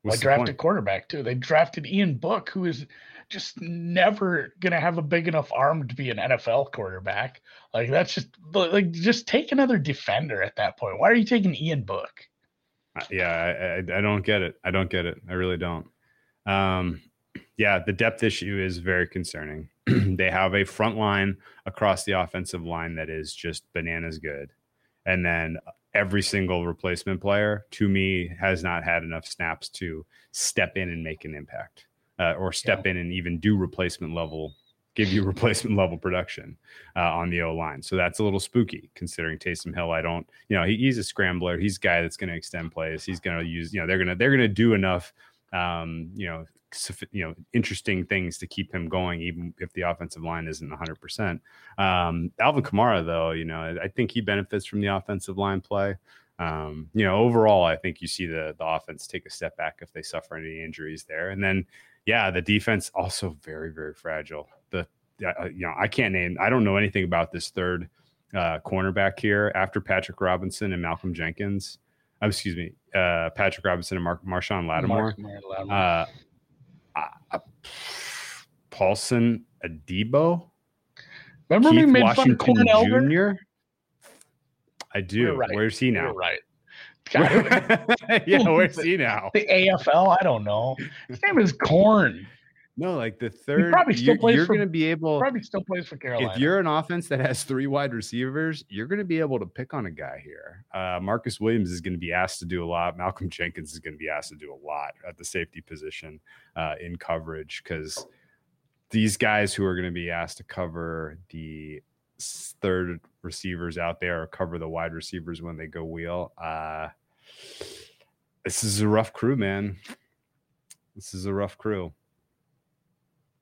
What's I drafted quarterback too. They drafted Ian Book, who is just never gonna have a big enough arm to be an NFL quarterback. Like that's just like just take another defender at that point. Why are you taking Ian Book? Yeah, I, I don't get it. I don't get it. I really don't. Um, yeah, the depth issue is very concerning. they have a front line across the offensive line that is just bananas good, and then every single replacement player to me has not had enough snaps to step in and make an impact uh, or step yeah. in and even do replacement level give you replacement level production uh, on the O line. So that's a little spooky considering Taysom Hill. I don't, you know, he, he's a scrambler. He's a guy that's going to extend plays. He's going to use, you know, they're going to, they're going to do enough, um, you know, you know interesting things to keep him going, even if the offensive line isn't 100. Um, Alvin Kamara, though, you know, I think he benefits from the offensive line play. Um, you know, overall, I think you see the the offense take a step back if they suffer any injuries there, and then yeah, the defense also very very fragile. The uh, you know I can't name I don't know anything about this third uh, cornerback here after Patrick Robinson and Malcolm Jenkins. Oh, excuse me, uh, Patrick Robinson and Mark Marshon Lattimore. Uh, uh, Paulson Adebo. Remember Keith me made Washington fun of Jr. I do. Right. Where's he now? You're right. yeah, where's he now? The AFL? I don't know. His name is Corn. No, like the third. He probably still plays. You're going to be able. Probably still plays for Carolina. If you're an offense that has three wide receivers, you're going to be able to pick on a guy here. Uh, Marcus Williams is going to be asked to do a lot. Malcolm Jenkins is going to be asked to do a lot at the safety position uh, in coverage because these guys who are going to be asked to cover the third receivers out there or cover the wide receivers when they go wheel. Uh, this is a rough crew, man. This is a rough crew.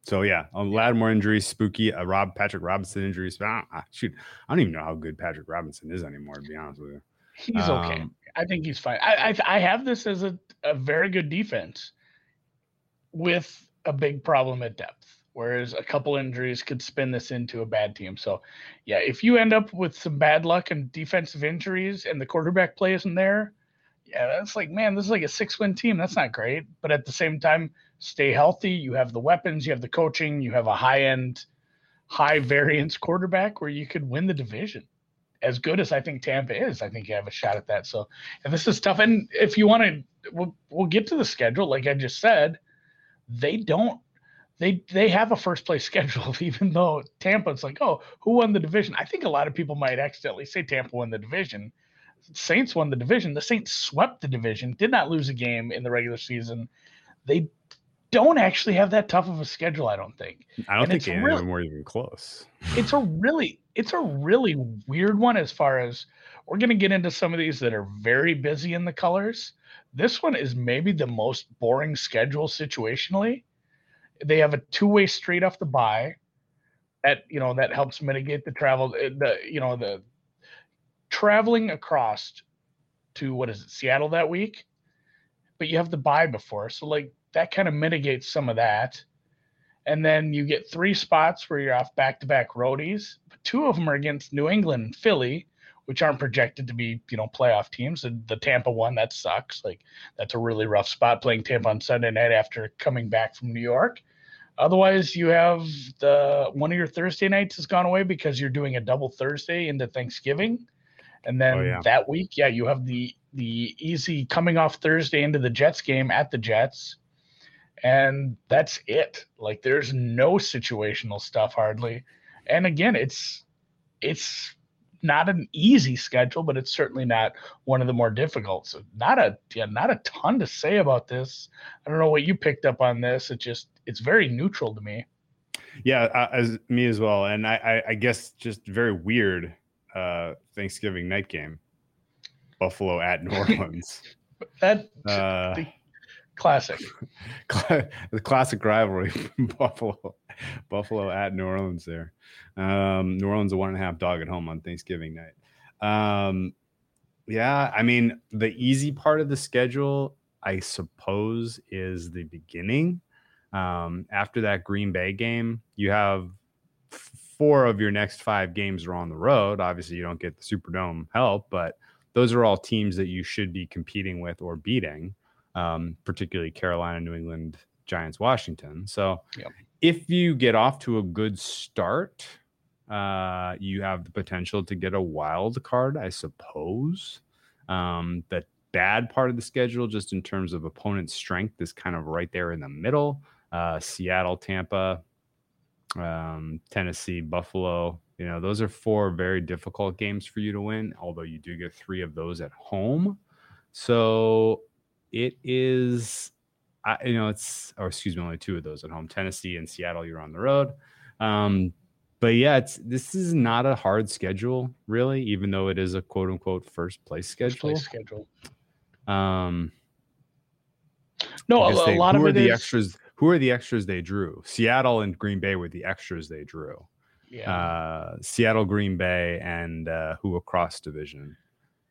So yeah, a Lattimore injury, spooky. A Rob Patrick Robinson injury. Ah, ah, shoot, I don't even know how good Patrick Robinson is anymore. To be honest with you, he's um, okay. I think he's fine. I, I, I have this as a, a very good defense. with a big problem at depth whereas a couple injuries could spin this into a bad team. So, yeah, if you end up with some bad luck and defensive injuries and the quarterback play isn't there, yeah, that's like, man, this is like a six win team. That's not great. But at the same time, stay healthy. You have the weapons, you have the coaching, you have a high end, high variance quarterback where you could win the division. As good as I think Tampa is, I think you have a shot at that. So, and this is tough. And if you want to, we'll, we'll get to the schedule. Like I just said, they don't they they have a first place schedule, even though Tampa's like, oh, who won the division? I think a lot of people might accidentally say Tampa won the division. Saints won the division. The Saints swept the division, did not lose a game in the regular season. They don't actually have that tough of a schedule, I don't think. I don't and think any really, of them were even close. It's a really, it's a really weird one as far as we're going to get into some of these that are very busy in the colors. This one is maybe the most boring schedule situationally they have a two-way street off the bye that you know that helps mitigate the travel eh, the you know the traveling across to what is it seattle that week? But you have the bye before so like that kind of mitigates some of that. And then you get three spots where you're off back-to-back roadies. But two of them are against new england and philly which aren't projected to be you know playoff teams. And the tampa one that sucks. Like that's a really rough spot playing tampa on sunday night after coming back from new york. Otherwise, you have the one of your Thursday nights has gone away because you're doing a double Thursday into Thanksgiving, and then oh, yeah. that week, yeah, you have the the easy coming off Thursday into the Jets game at the Jets, and that's it. Like there's no situational stuff hardly, and again, it's it's not an easy schedule, but it's certainly not one of the more difficult. So not a yeah, not a ton to say about this. I don't know what you picked up on this. It just it's very neutral to me. Yeah, uh, as me as well, and I, I, I guess just very weird uh, Thanksgiving night game, Buffalo at New Orleans. that uh, classic, the classic rivalry, Buffalo, Buffalo at New Orleans there. Um, New Orleans a one and a half dog at home on Thanksgiving night. Um, yeah, I mean the easy part of the schedule, I suppose, is the beginning. Um, after that Green Bay game, you have four of your next five games are on the road. Obviously, you don't get the Superdome help, but those are all teams that you should be competing with or beating, um, particularly Carolina, New England, Giants, Washington. So yep. if you get off to a good start, uh, you have the potential to get a wild card, I suppose. Um, the bad part of the schedule, just in terms of opponent strength, is kind of right there in the middle. Uh, Seattle, Tampa, um, Tennessee, Buffalo. You know, those are four very difficult games for you to win, although you do get three of those at home. So it is, I, you know, it's, or excuse me, only two of those at home. Tennessee and Seattle, you're on the road. Um, but yeah, it's this is not a hard schedule, really, even though it is a quote unquote first place schedule. First place schedule. Um, no, a, a, lot of it the is... extras. Who are the extras they drew? Seattle and Green Bay were the extras they drew. Yeah. Uh, Seattle, Green Bay, and uh, who across division?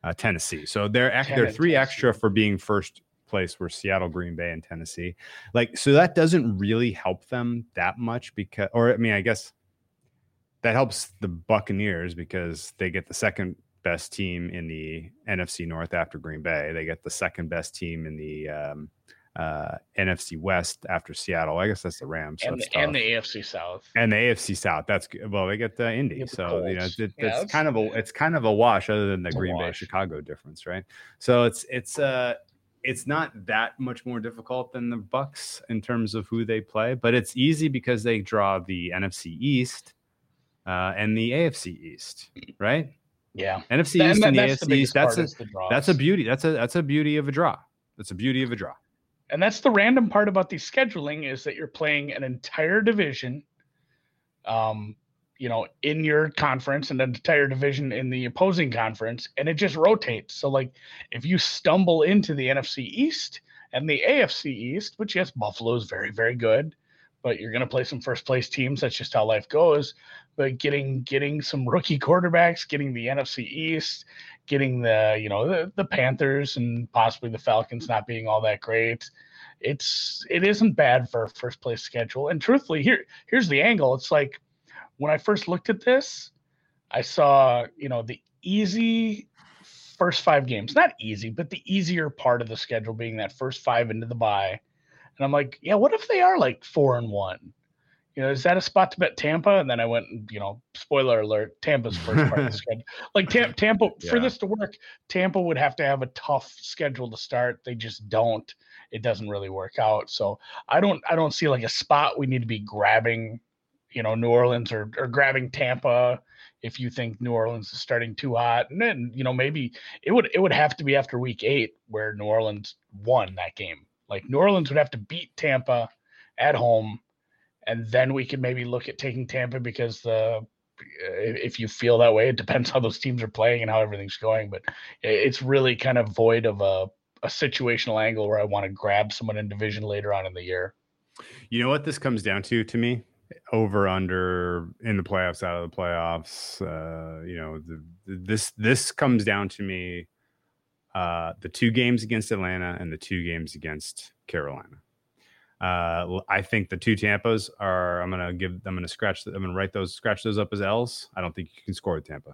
Uh, Tennessee. So they're they're three Tennessee. extra for being first place were Seattle, Green Bay, and Tennessee. Like, so that doesn't really help them that much because, or I mean, I guess that helps the Buccaneers because they get the second best team in the NFC North after Green Bay. They get the second best team in the um, uh, NFC West after Seattle. I guess that's the Rams. So and, the, and, the, AFC South. And the AFC South. That's good. Well, they get the Indy. so you know, it, yeah, it's kind of a it's kind of a wash, other than the Green Bay Chicago difference, right? So it's it's uh it's not that much more difficult than the Bucs in terms of who they play, but it's easy because they draw the NFC East uh, and the AFC East, right? Yeah, NFC East and, and the AFC the East. That's a that's a beauty. That's a that's a beauty of a draw. That's a beauty of a draw. And that's the random part about the scheduling is that you're playing an entire division, um, you know, in your conference and an entire division in the opposing conference, and it just rotates. So, like, if you stumble into the NFC East and the AFC East, which yes, Buffalo is very, very good, but you're going to play some first place teams. That's just how life goes. But getting getting some rookie quarterbacks, getting the NFC East, getting the you know the, the Panthers and possibly the Falcons not being all that great, it's it isn't bad for a first place schedule. And truthfully, here here's the angle. It's like when I first looked at this, I saw you know the easy first five games, not easy, but the easier part of the schedule being that first five into the bye. And I'm like, yeah, what if they are like four and one? You know, is that a spot to bet Tampa? And then I went, you know, spoiler alert, Tampa's first part of the schedule. Like Tam- Tampa, yeah. for this to work, Tampa would have to have a tough schedule to start. They just don't. It doesn't really work out. So I don't, I don't see like a spot we need to be grabbing, you know, New Orleans or or grabbing Tampa. If you think New Orleans is starting too hot, and then you know maybe it would it would have to be after Week Eight where New Orleans won that game. Like New Orleans would have to beat Tampa at home and then we can maybe look at taking Tampa because the if you feel that way, it depends how those teams are playing and how everything's going. But it's really kind of void of a, a situational angle where I want to grab someone in division later on in the year. You know what this comes down to to me? Over under in the playoffs, out of the playoffs. Uh, you know, the, this this comes down to me. Uh, the two games against Atlanta and the two games against Carolina. Uh, I think the two Tampas are. I'm gonna give. I'm gonna scratch. I'm gonna write those. Scratch those up as L's. I don't think you can score with Tampa.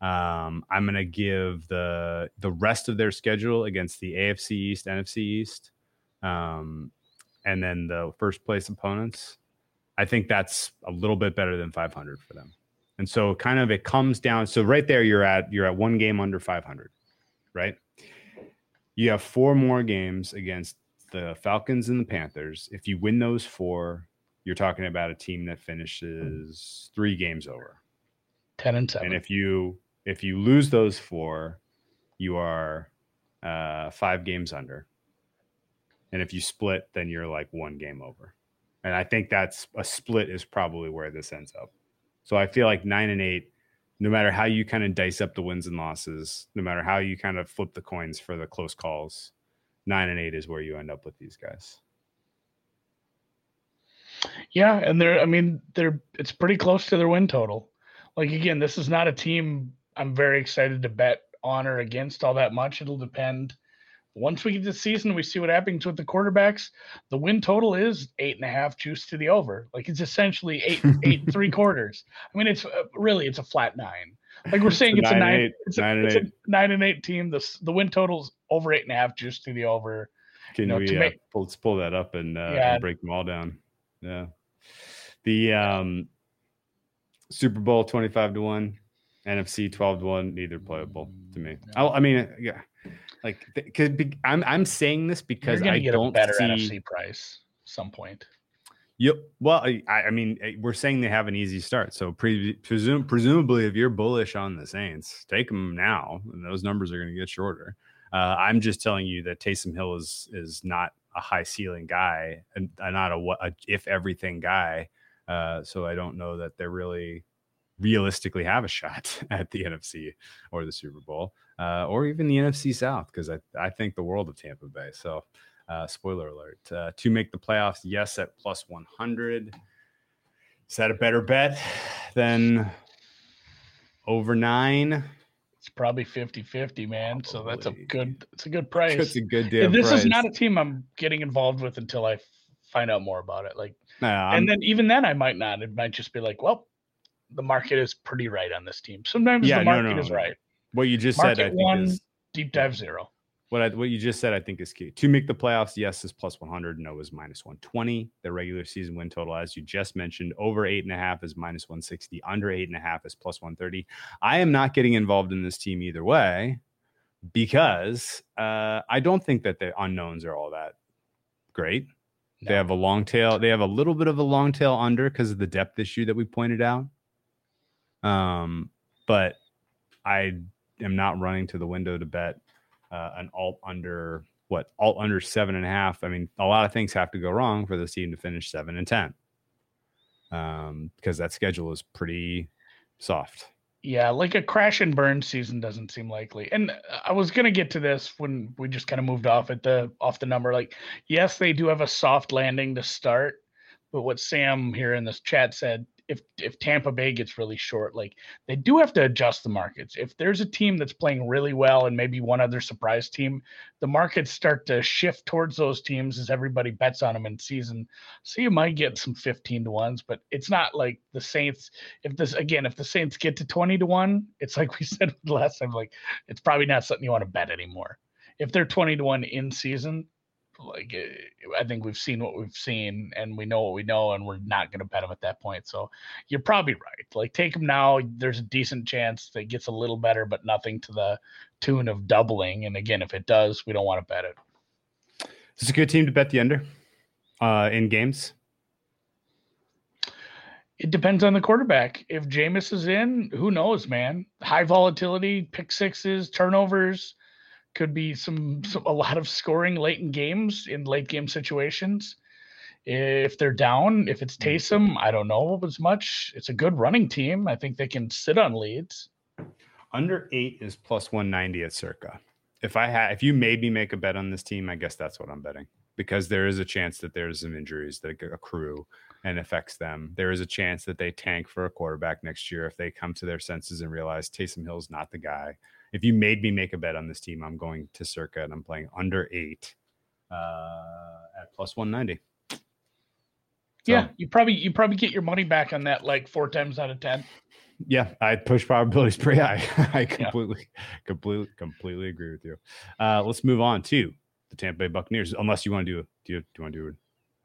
Um, I'm gonna give the the rest of their schedule against the AFC East, NFC East, um, and then the first place opponents. I think that's a little bit better than 500 for them. And so, kind of, it comes down. So right there, you're at you're at one game under 500, right? You have four more games against the Falcons and the Panthers. If you win those four, you're talking about a team that finishes three games over. Ten and seven. And if you if you lose those four, you are uh, five games under. And if you split, then you're like one game over. And I think that's a split is probably where this ends up. So I feel like nine and eight, no matter how you kind of dice up the wins and losses, no matter how you kind of flip the coins for the close calls, nine and eight is where you end up with these guys. Yeah, and they're I mean, they're it's pretty close to their win total. Like again, this is not a team I'm very excited to bet on or against all that much. It'll depend. Once we get the season, we see what happens with the quarterbacks. The win total is eight and a half juice to the over. Like it's essentially eight, eight three quarters. I mean, it's uh, really it's a flat nine. Like we're saying, it's, it's a nine, eight, it's, a, nine, it's a, nine and eight team. The the win totals over eight and a half, just to the over. Can you know, we uh, make, pull, let's pull that up and, uh, yeah. and break them all down? Yeah. The um, Super Bowl twenty five to one, NFC twelve to one, neither playable to me. I, I mean, yeah, like could I'm I'm saying this because I don't better see, NFC price some point. Yep. Well, I, I, mean, eh, we're saying they have an easy start. So pre- presum- presumably, if you're bullish on the Saints, take them now, and those numbers are going to get shorter. Uh, I'm just telling you that Taysom Hill is is not a high ceiling guy and not a, a if everything guy. Uh, so I don't know that they really realistically have a shot at the NFC or the Super Bowl uh, or even the NFC South because I, I think the world of Tampa Bay. So uh, spoiler alert. Uh, to make the playoffs, yes, at plus 100. Is that a better bet than over nine? It's probably 50 50, man. Probably. So that's a good, it's a good price. It's a good deal. This price. is not a team I'm getting involved with until I find out more about it. Like, nah, and then even then, I might not. It might just be like, well, the market is pretty right on this team. Sometimes yeah, the market no, no, is right. What you just market said, I think one, is deep dive zero what I, what you just said, I think is key. To make the playoffs, yes is plus 100, no is minus 120. The regular season win total, as you just mentioned, over eight and a half is minus 160, under eight and a half is plus 130. I am not getting involved in this team either way because uh, I don't think that the unknowns are all that great. No. They have a long tail. They have a little bit of a long tail under because of the depth issue that we pointed out. Um, but I am not running to the window to bet uh, an alt under what alt under seven and a half. I mean, a lot of things have to go wrong for this team to finish seven and ten, um, because that schedule is pretty soft. Yeah, like a crash and burn season doesn't seem likely. And I was gonna get to this when we just kind of moved off at the off the number. Like, yes, they do have a soft landing to start, but what Sam here in this chat said, if if Tampa Bay gets really short, like they do have to adjust the markets. If there's a team that's playing really well and maybe one other surprise team, the markets start to shift towards those teams as everybody bets on them in season. So you might get some 15 to ones, but it's not like the Saints. If this again, if the Saints get to 20 to one, it's like we said last time, like it's probably not something you want to bet anymore. If they're 20 to one in season, like eh, I think we've seen what we've seen and we know what we know and we're not going to bet them at that point. So you're probably right. Like take them now. There's a decent chance that gets a little better, but nothing to the tune of doubling. And again, if it does, we don't want to bet it. Is a good team to bet the under uh, in games? It depends on the quarterback. If Jameis is in, who knows, man? High volatility, pick sixes, turnovers could be some, some a lot of scoring late in games in late game situations. If they're down, if it's mm. Taysom, I don't know as much. It's a good running team. I think they can sit on leads. Under eight is plus one ninety at circa. If I had, if you made me make a bet on this team, I guess that's what I'm betting because there is a chance that there's some injuries that accrue and affects them. There is a chance that they tank for a quarterback next year if they come to their senses and realize Taysom Hill's not the guy if you made me make a bet on this team, I'm going to circa and I'm playing under eight uh, at plus 190. So, yeah, you probably you probably get your money back on that like four times out of ten. Yeah, I push probabilities pretty high. I completely, yeah. completely, completely agree with you. Uh, let's move on to the Tampa Bay Buccaneers. Unless you want to do, do you, do you want to do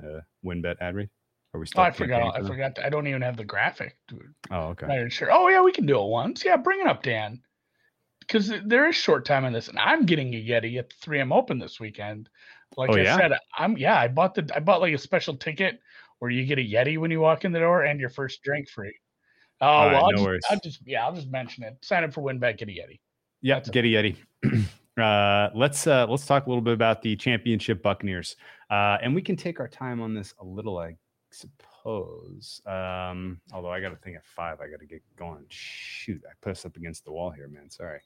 a uh, win bet ad read? Are we? Oh, I forgot. I forgot. I don't even have the graphic. Dude. Oh, okay. Not sure. Oh yeah, we can do it once. Yeah, bring it up, Dan because there is short time in this, and I'm getting a Yeti at the 3M Open this weekend. Like oh, I yeah? said, I'm yeah, I bought the I bought like a special ticket where you get a Yeti when you walk in the door and your first drink free. Oh well, right, I'll, just, I'll, just, yeah, I'll just mention it. Sign up for WynnBET, get a Yeti. Yeah, get a Yeti. uh, let's uh, let's talk a little bit about the championship Buccaneers, uh, and we can take our time on this a little, I suppose suppose. Um, although I got to think at five, I got to get going. Shoot, I put us up against the wall here, man. Sorry.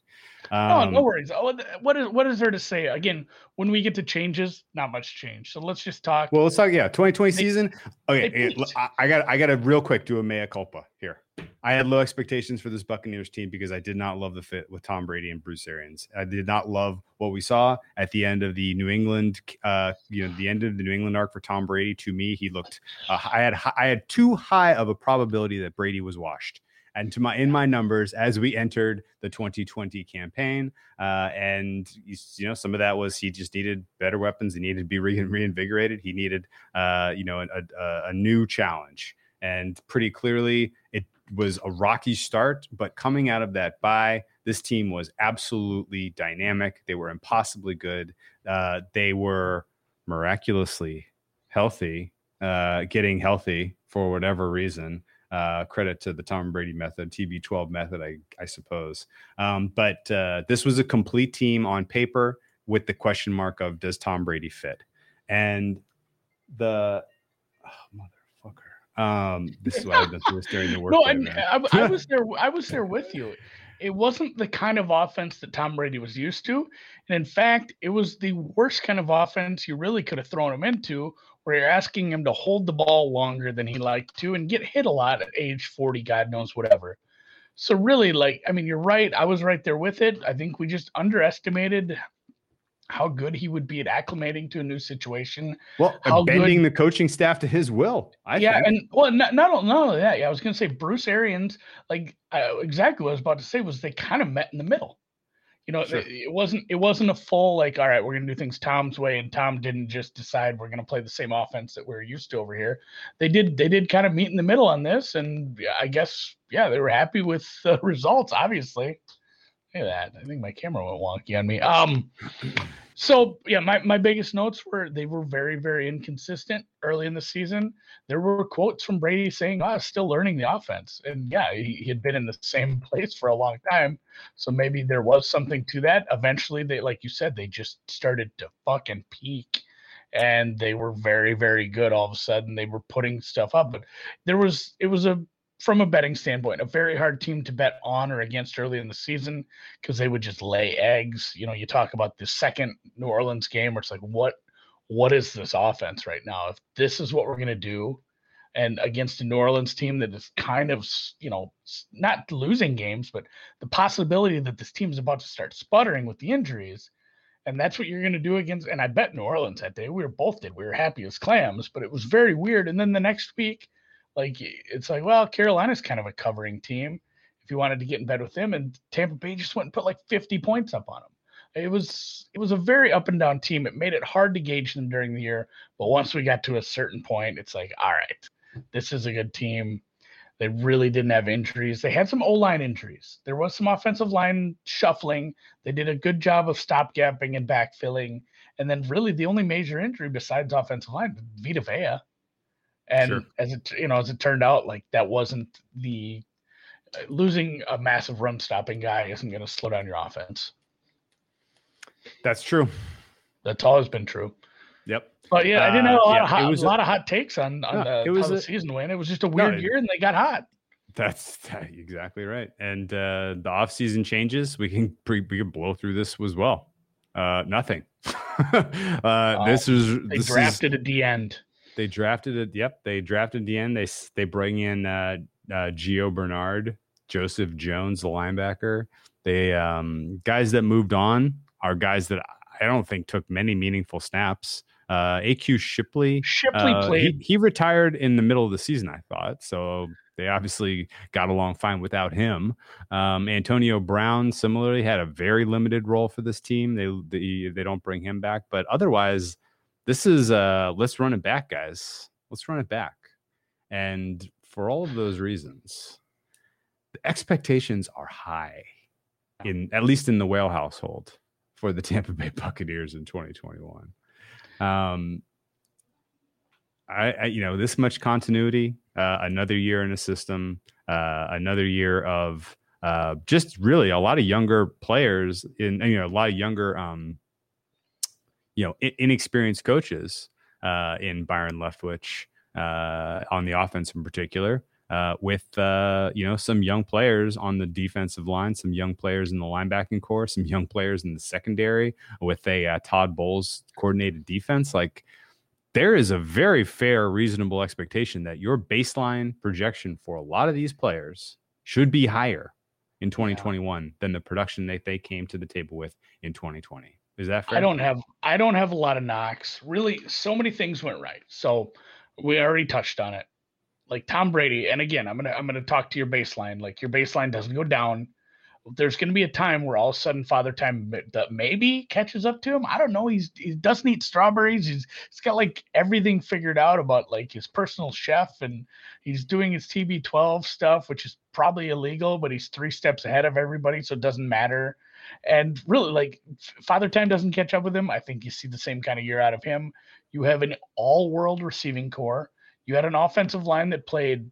Um, oh, no um, worries. Oh, what is what is there to say? Again, when we get to changes, not much change. So let's just talk. Well, let's talk. Yeah, 2020 they, season. Okay, I, I got I got to real quick do a mea culpa here. I had low expectations for this Buccaneers team because I did not love the fit with Tom Brady and Bruce Arians. I did not love what we saw at the end of the New England, uh, you know, the end of the New England arc for Tom Brady. To me, he looked. Uh, I had I had too high of a probability that Brady was washed. And to my in my numbers as we entered the 2020 campaign, uh, and you, know some of that was he just needed better weapons. He needed to be re- reinvigorated. He needed uh, you know a, a, a new challenge. And pretty clearly, it was a rocky start, but coming out of that bye, this team was absolutely dynamic. They were impossibly good. Uh, they were miraculously healthy, uh, getting healthy for whatever reason. Uh, credit to the Tom Brady method, TB12 method, I, I suppose. Um, but uh, this was a complete team on paper with the question mark of does Tom Brady fit? And the oh, mother um, this is why I've been through this during the work. no, I, I, I was there. I was there with you. It wasn't the kind of offense that Tom Brady was used to, and in fact, it was the worst kind of offense you really could have thrown him into, where you're asking him to hold the ball longer than he liked to and get hit a lot at age 40, God knows whatever. So really, like, I mean, you're right. I was right there with it. I think we just underestimated how good he would be at acclimating to a new situation. Well, how bending good, the coaching staff to his will. I yeah, think. and well, not, not not only that. Yeah, I was going to say Bruce Arians. Like uh, exactly what I was about to say was they kind of met in the middle. You know, sure. it, it wasn't it wasn't a full like all right, we're going to do things Tom's way, and Tom didn't just decide we're going to play the same offense that we're used to over here. They did they did kind of meet in the middle on this, and I guess yeah, they were happy with the results. Obviously. Look at that. I think my camera went wonky on me. Um, so yeah, my, my biggest notes were they were very, very inconsistent early in the season. There were quotes from Brady saying, oh, still learning the offense. And yeah, he, he had been in the same place for a long time. So maybe there was something to that. Eventually they like you said, they just started to fucking peak and they were very, very good all of a sudden. They were putting stuff up. But there was it was a from a betting standpoint, a very hard team to bet on or against early in the season because they would just lay eggs. You know, you talk about the second New Orleans game where it's like, what what is this offense right now? If this is what we're gonna do, and against a New Orleans team that is kind of, you know, not losing games, but the possibility that this team is about to start sputtering with the injuries. And that's what you're going to do against. And I bet New Orleans that day, we were both did. We were happy as clams, but it was very weird. And then the next week, like, it's like, well, Carolina's kind of a covering team if you wanted to get in bed with them. And Tampa Bay just went and put like 50 points up on them it was it was a very up and down team. It made it hard to gauge them during the year, but once we got to a certain point, it's like, all right, this is a good team. They really didn't have injuries. They had some O line injuries. There was some offensive line shuffling. They did a good job of stopgapping and backfilling. And then really the only major injury besides offensive line, Vita Vea. And sure. as it you know, as it turned out, like that wasn't the uh, losing a massive run stopping guy isn't going to slow down your offense. That's true. That's always been true. Yep. But yeah, I didn't have a lot, uh, yeah, of, hot, a, lot of hot takes on, on no, the, it was a, the season win. It was just a weird no, year and they got hot. That's exactly right. And uh, the off-season changes, we can pre- we can blow through this as well. Uh, nothing. uh, this was they this drafted is, at the end. They drafted it. Yep, they drafted the end. They they bring in uh, uh, Gio Bernard, Joseph Jones, the linebacker. They um, guys that moved on are guys that I don't think took many meaningful snaps. Uh, AQ Shipley, Shipley uh, played. He, he, retired in the middle of the season, I thought. So they obviously got along fine without him. Um, Antonio Brown similarly had a very limited role for this team. They they, they don't bring him back, but otherwise, this is uh, let's run it back, guys. Let's run it back. And for all of those reasons, the expectations are high in at least in the whale household for the Tampa Bay Buccaneers in 2021. Um, I, I, you know, this much continuity, uh, another year in a system, uh, another year of uh, just really a lot of younger players in, you know, a lot of younger, um, you know, inexperienced coaches uh, in Byron Leftwich uh, on the offense in particular uh, with uh, you know some young players on the defensive line, some young players in the linebacking core, some young players in the secondary with a uh, Todd Bowles coordinated defense. Like there is a very fair, reasonable expectation that your baseline projection for a lot of these players should be higher in 2021 yeah. than the production that they came to the table with in 2020. Is that fair? I don't have I don't have a lot of knocks. Really, so many things went right. So we already touched on it like Tom Brady, and again, I'm gonna I'm gonna talk to your baseline. Like your baseline doesn't go down. There's gonna be a time where all of a sudden Father Time maybe catches up to him. I don't know. He's he doesn't eat strawberries. He's he's got like everything figured out about like his personal chef, and he's doing his TB12 stuff, which is probably illegal, but he's three steps ahead of everybody, so it doesn't matter. And really, like Father Time doesn't catch up with him. I think you see the same kind of year out of him. You have an all-world receiving core you had an offensive line that played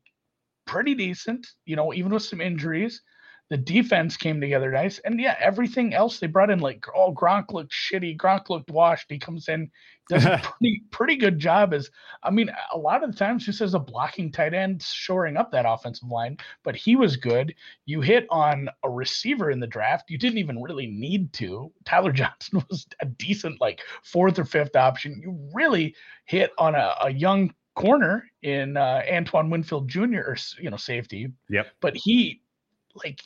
pretty decent, you know, even with some injuries. The defense came together nice. And yeah, everything else they brought in, like, oh, Gronk looked shitty. Gronk looked washed. He comes in, does a pretty, pretty good job as, I mean, a lot of the times just as a blocking tight end, shoring up that offensive line, but he was good. You hit on a receiver in the draft. You didn't even really need to. Tyler Johnson was a decent, like, fourth or fifth option. You really hit on a, a young corner in uh, Antoine Winfield Jr. or you know safety. Yep. But he, like,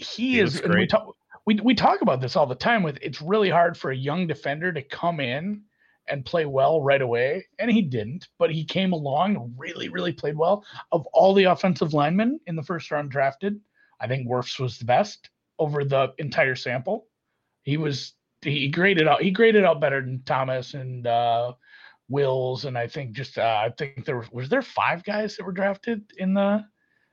he, he is. We talk, we we talk about this all the time. With it's really hard for a young defender to come in and play well right away, and he didn't. But he came along and really, really played well. Of all the offensive linemen in the first round drafted, I think Wirfs was the best over the entire sample. He was he graded out he graded out better than Thomas and uh, Wills, and I think just uh, I think there was was there five guys that were drafted in the.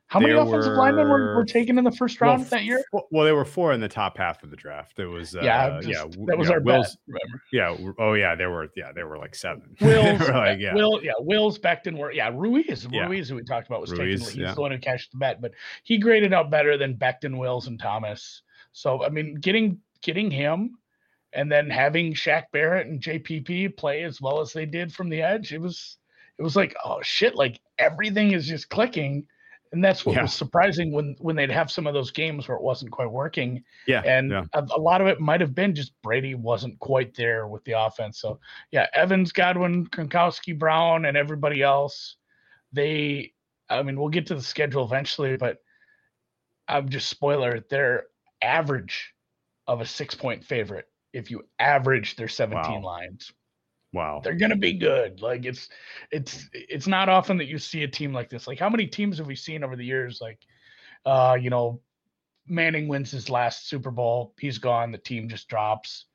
How many offensive were, linemen were, were taken in the first round well, that year? Well, there were four in the top half of the draft. It was uh, yeah, just, yeah, that was yeah, our Wills, bet. Yeah, oh yeah, there were yeah, there were like seven. Wills, like, yeah. Will, yeah, Wills, Becton were yeah, Ruiz, yeah. Ruiz, who we talked about was Ruiz, taken. He's yeah. the one who cashed the bet, but he graded out better than Becton, Wills, and Thomas. So I mean, getting getting him and then having Shaq Barrett and JPP play as well as they did from the edge, it was it was like oh shit, like everything is just clicking, and that's what yeah. was surprising when when they'd have some of those games where it wasn't quite working. Yeah, and yeah. A, a, lot of it might have been just Brady wasn't quite there with the offense. So yeah, Evans, Godwin, Gronkowski, Brown, and everybody else. they, I mean, we'll get to the schedule eventually, but I'm just spoiler. They're average of a six point favorite if you average their 17 wow. lines. Wow. They're going to be good. Like it's it's it's not often that you see a team like this. Like how many teams have we seen over the years like uh you know Manning wins his last Super Bowl, he's gone, the team just drops.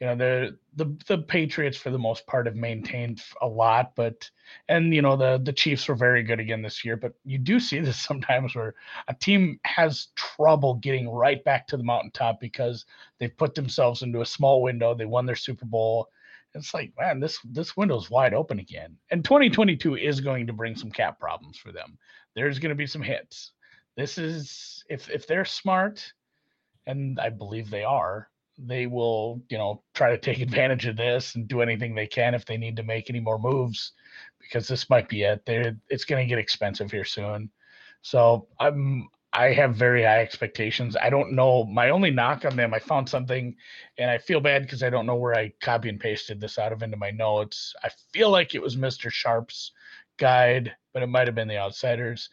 You know, the the the Patriots for the most part have maintained a lot, but and you know the the Chiefs were very good again this year, but you do see this sometimes where a team has trouble getting right back to the mountaintop because they've put themselves into a small window, they won their Super Bowl. It's like, man, this this window's wide open again. And 2022 is going to bring some cap problems for them. There's going to be some hits this is if if they're smart, and I believe they are, they will you know try to take advantage of this and do anything they can if they need to make any more moves, because this might be it. They it's going to get expensive here soon. So I'm I have very high expectations. I don't know. My only knock on them, I found something, and I feel bad because I don't know where I copy and pasted this out of into my notes. I feel like it was Mr. Sharp's guide, but it might have been the Outsiders.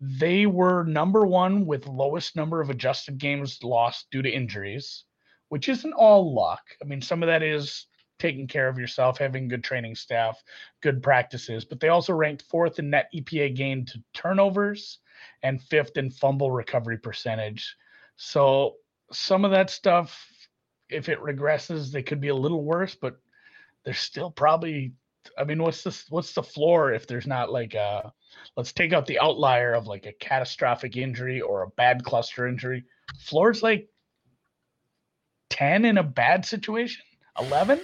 They were number one with lowest number of adjusted games lost due to injuries, which isn't all luck. I mean, some of that is taking care of yourself, having good training staff, good practices, but they also ranked fourth in net EPA gain to turnovers and fifth in fumble recovery percentage. So some of that stuff, if it regresses, they could be a little worse, but they're still probably I mean, what's this? What's the floor if there's not like a? Let's take out the outlier of like a catastrophic injury or a bad cluster injury. Floor's like ten in a bad situation. Eleven.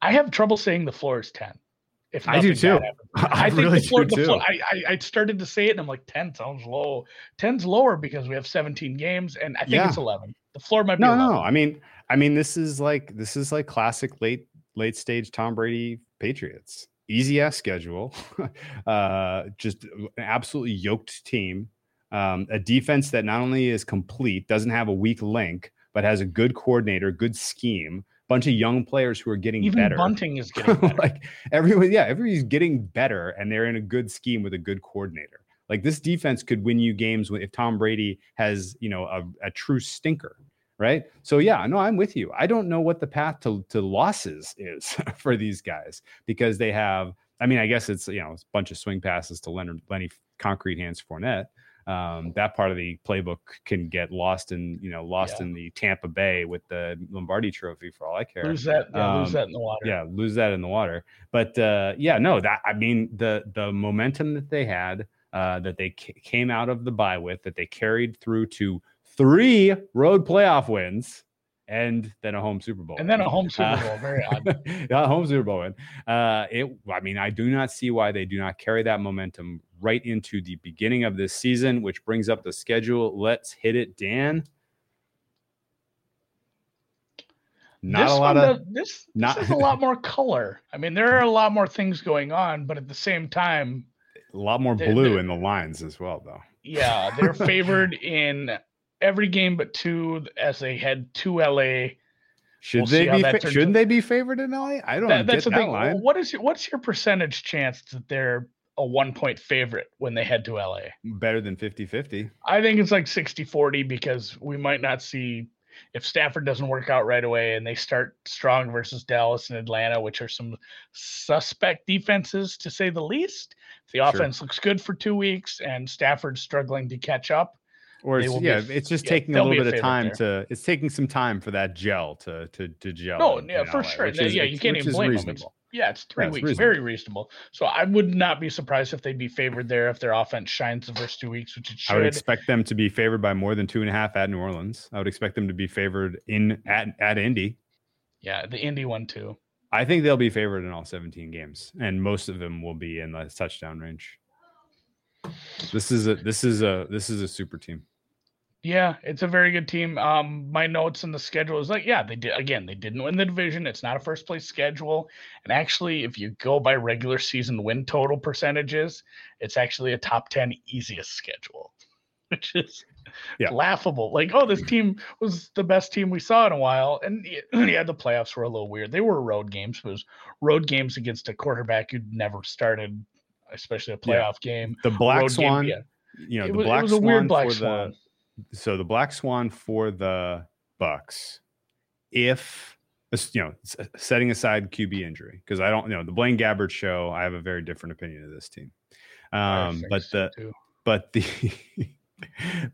I have trouble saying the floor is ten. If I do too. I, I think really the floor, the floor I, I, I started to say it and I'm like 10 sounds low. 10's lower because we have 17 games and I think yeah. it's 11. The floor might be no, 11. no. I mean, I mean, this is like this is like classic late late stage Tom Brady Patriots. Easy ass schedule, uh, just an absolutely yoked team. Um, a defense that not only is complete, doesn't have a weak link, but has a good coordinator, good scheme, bunch of young players who are getting Even better. Bunting is getting better. like everyone, yeah, everybody's getting better, and they're in a good scheme with a good coordinator. Like this defense could win you games if Tom Brady has, you know, a, a true stinker right? So yeah, no, I'm with you. I don't know what the path to, to losses is for these guys because they have. I mean, I guess it's you know a bunch of swing passes to Leonard Lenny concrete hands Fournette. Um, that part of the playbook can get lost in you know lost yeah. in the Tampa Bay with the Lombardi Trophy for all I care. Lose that, yeah, um, lose that in the water. Yeah, lose that in the water. But uh, yeah, no, that I mean the the momentum that they had, uh, that they c- came out of the bye with, that they carried through to three road playoff wins and then a home Super Bowl. And then a home Super Bowl. Uh, Very odd. yeah, home Super Bowl win. Uh, it. I mean, I do not see why they do not carry that momentum right into the beginning of this season, which brings up the schedule. Let's hit it, Dan. Not this a lot of this. Not, this is a lot more color. I mean, there are a lot more things going on, but at the same time, a lot more blue in the lines as well, though. Yeah, they're favored in every game but two as they head to LA. Should we'll they be? Fa- shouldn't they be favored in LA? I don't. That, that's the that thing. Line. What is your, what's your percentage chance that they're a one point favorite when they head to LA? Better than 50-50. I think it's like 60-40 because we might not see if Stafford doesn't work out right away and they start strong versus Dallas and Atlanta, which are some suspect defenses to say the least. If the offense sure. looks good for two weeks and Stafford's struggling to catch up, or it's, yeah, be, it's just yeah, taking a little bit of time there. to. It's taking some time for that gel to to to gel. No, yeah, for sure. Is, yeah, you can't even blame them. It's, yeah, it's three yeah, weeks, reasonable. very reasonable. So I would not be surprised if they'd be favored there if their offense shines the first two weeks, which it should. I would expect them to be favored by more than two and a half at New Orleans. I would expect them to be favored in at at Indy. Yeah, the Indy one too. I think they'll be favored in all 17 games, and most of them will be in the touchdown range. This is a this is a this is a super team. Yeah, it's a very good team. Um, my notes in the schedule is like, yeah, they did again. They didn't win the division. It's not a first place schedule, and actually, if you go by regular season win total percentages, it's actually a top ten easiest schedule, which is yeah. laughable. Like, oh, this team was the best team we saw in a while, and yeah, the playoffs were a little weird. They were road games. It was road games against a quarterback who'd never started especially a playoff yeah. game. The Black Swan, game, yeah. you know, it the was, Black was Swan weird black for swan. the so the Black Swan for the Bucs. If you know, setting aside QB injury because I don't you know the Blaine Gabbert show. I have a very different opinion of this team. Um, but the too. but the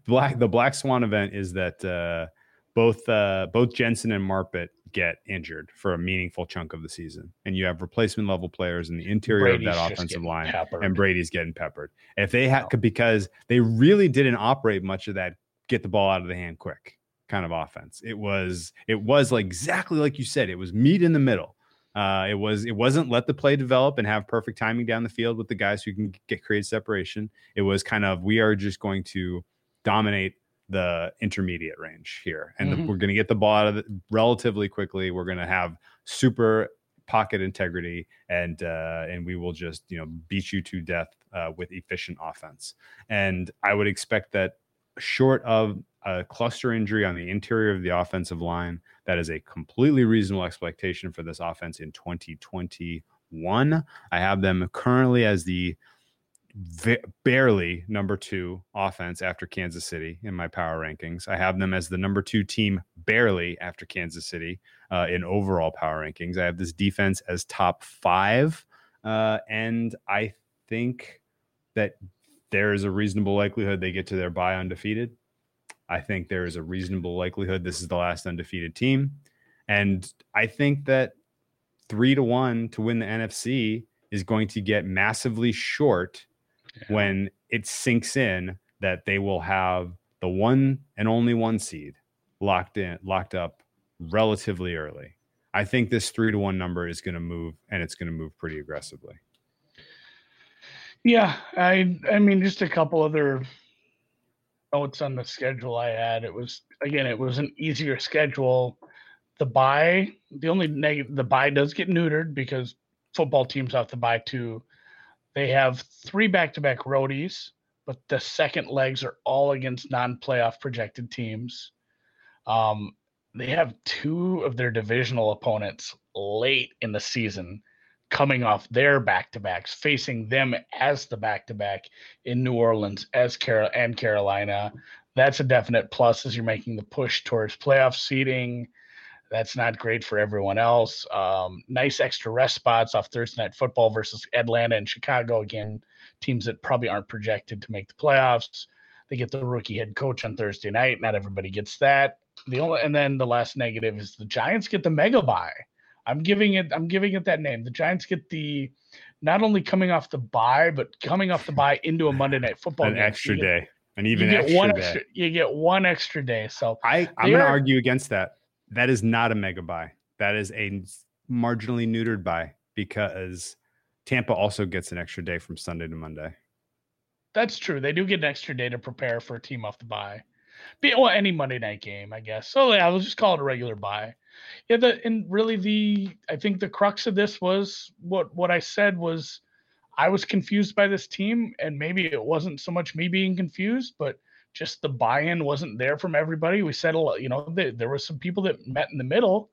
black the Black Swan event is that uh, both uh, both Jensen and Marpet get injured for a meaningful chunk of the season, and you have replacement level players in the interior Brady's of that offensive line, peppered. and Brady's getting peppered. If they had no. because they really didn't operate much of that get the ball out of the hand quick kind of offense. It was it was like exactly like you said. It was meat in the middle. Uh, it was it wasn't let the play develop and have perfect timing down the field with the guys who can get create separation. It was kind of we are just going to dominate the intermediate range here, and mm-hmm. the, we're going to get the ball out of it relatively quickly. We're going to have super pocket integrity, and uh, and we will just you know beat you to death uh, with efficient offense. And I would expect that short of a cluster injury on the interior of the offensive line. That is a completely reasonable expectation for this offense in 2021. I have them currently as the barely number two offense after Kansas City in my power rankings. I have them as the number two team barely after Kansas City uh, in overall power rankings. I have this defense as top five. Uh, and I think that there is a reasonable likelihood they get to their bye undefeated. I think there is a reasonable likelihood this is the last undefeated team. And I think that three to one to win the NFC is going to get massively short yeah. when it sinks in that they will have the one and only one seed locked in, locked up relatively early. I think this three to one number is going to move and it's going to move pretty aggressively. Yeah, I I mean just a couple other notes on the schedule I had. It was again, it was an easier schedule. The bye, the only negative, the bye does get neutered because football teams have to bye too. They have three back-to-back roadies, but the second legs are all against non-playoff projected teams. Um, they have two of their divisional opponents late in the season coming off their back to backs, facing them as the back to back in New Orleans as Carol and Carolina. That's a definite plus as you're making the push towards playoff seeding. That's not great for everyone else. Um, nice extra rest spots off Thursday night football versus Atlanta and Chicago. Again, teams that probably aren't projected to make the playoffs. They get the rookie head coach on Thursday night. Not everybody gets that. The only and then the last negative is the Giants get the mega bye. I'm giving it. I'm giving it that name. The Giants get the not only coming off the bye, but coming off the bye into a Monday night football an game. extra day, and even you extra day. Extra, you get one extra day. So I I'm going to argue against that. That is not a mega bye. That is a marginally neutered bye because Tampa also gets an extra day from Sunday to Monday. That's true. They do get an extra day to prepare for a team off the bye. Be, well, any Monday night game, I guess. So yeah, let's just call it a regular bye yeah the and really the i think the crux of this was what what i said was i was confused by this team and maybe it wasn't so much me being confused but just the buy-in wasn't there from everybody. We said a lot you know there, there were some people that met in the middle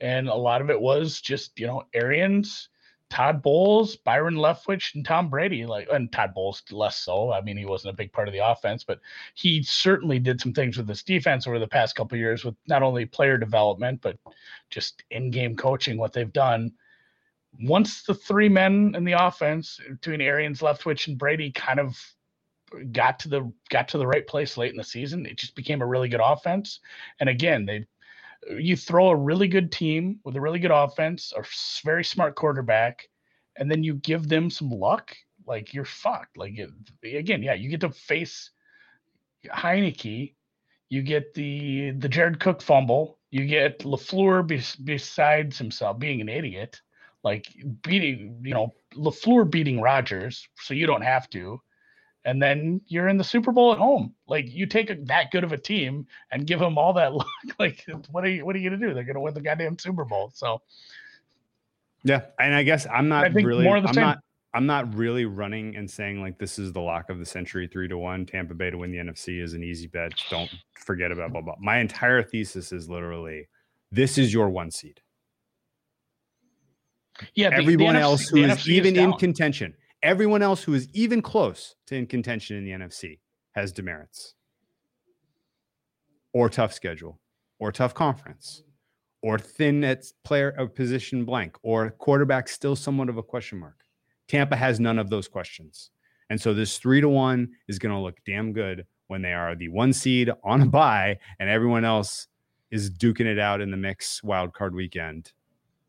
and a lot of it was just you know arians Todd Bowles, Byron Leftwich, and Tom Brady. Like, and Todd Bowles less so. I mean, he wasn't a big part of the offense, but he certainly did some things with this defense over the past couple years with not only player development but just in-game coaching. What they've done. Once the three men in the offense between Arians, Leftwich, and Brady kind of got to the got to the right place late in the season, it just became a really good offense. And again, they you throw a really good team with a really good offense, a very smart quarterback, and then you give them some luck, like you're fucked. Like it, again, yeah, you get to face Heinicke, you get the the Jared Cook fumble, you get Lafleur be, besides himself being an idiot, like beating you know Lafleur beating Rodgers, so you don't have to and then you're in the Super Bowl at home. Like you take a, that good of a team and give them all that luck. Like what are you what are you gonna do? They're gonna win the goddamn Super Bowl. So yeah, and I guess I'm not really the I'm same. not I'm not really running and saying like this is the lock of the century three to one. Tampa Bay to win the NFC is an easy bet. Don't forget about blah blah. My entire thesis is literally this is your one seed. Yeah, everyone the else who is even is in contention Everyone else who is even close to in contention in the NFC has demerits, or tough schedule, or tough conference, or thin at player of position blank, or quarterback still somewhat of a question mark. Tampa has none of those questions. And so this three to one is going to look damn good when they are the one seed on a bye and everyone else is duking it out in the mix wild card weekend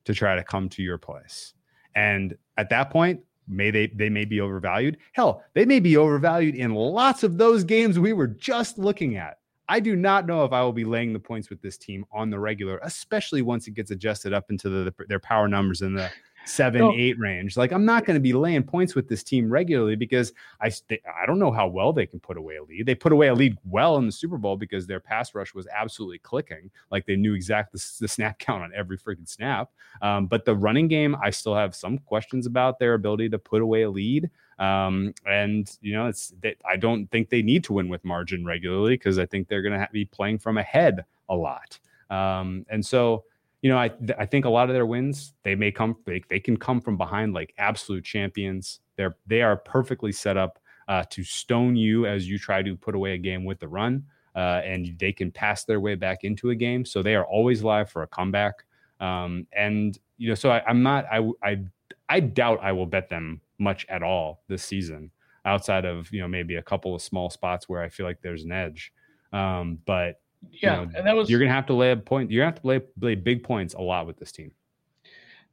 to try to come to your place. And at that point, may they they may be overvalued. Hell, they may be overvalued in lots of those games we were just looking at. I do not know if I will be laying the points with this team on the regular, especially once it gets adjusted up into the, the their power numbers in the seven, no. eight range. Like I'm not going to be laying points with this team regularly because I st- I don't know how well they can put away a lead. They put away a lead well in the Super Bowl because their pass rush was absolutely clicking. Like they knew exactly the, the snap count on every freaking snap. Um, but the running game, I still have some questions about their ability to put away a lead. Um, and you know, it's they, I don't think they need to win with margin regularly because I think they're going to be playing from ahead a lot. Um, and so you know, I I think a lot of their wins they may come they, they can come from behind like absolute champions. They're they are perfectly set up uh, to stone you as you try to put away a game with the run, uh, and they can pass their way back into a game. So they are always live for a comeback. Um, and you know, so I, I'm not I I I doubt I will bet them much at all this season, outside of you know maybe a couple of small spots where I feel like there's an edge. Um, but yeah, you know, and that was you're gonna have to lay a point. You're gonna have to lay, lay big points a lot with this team.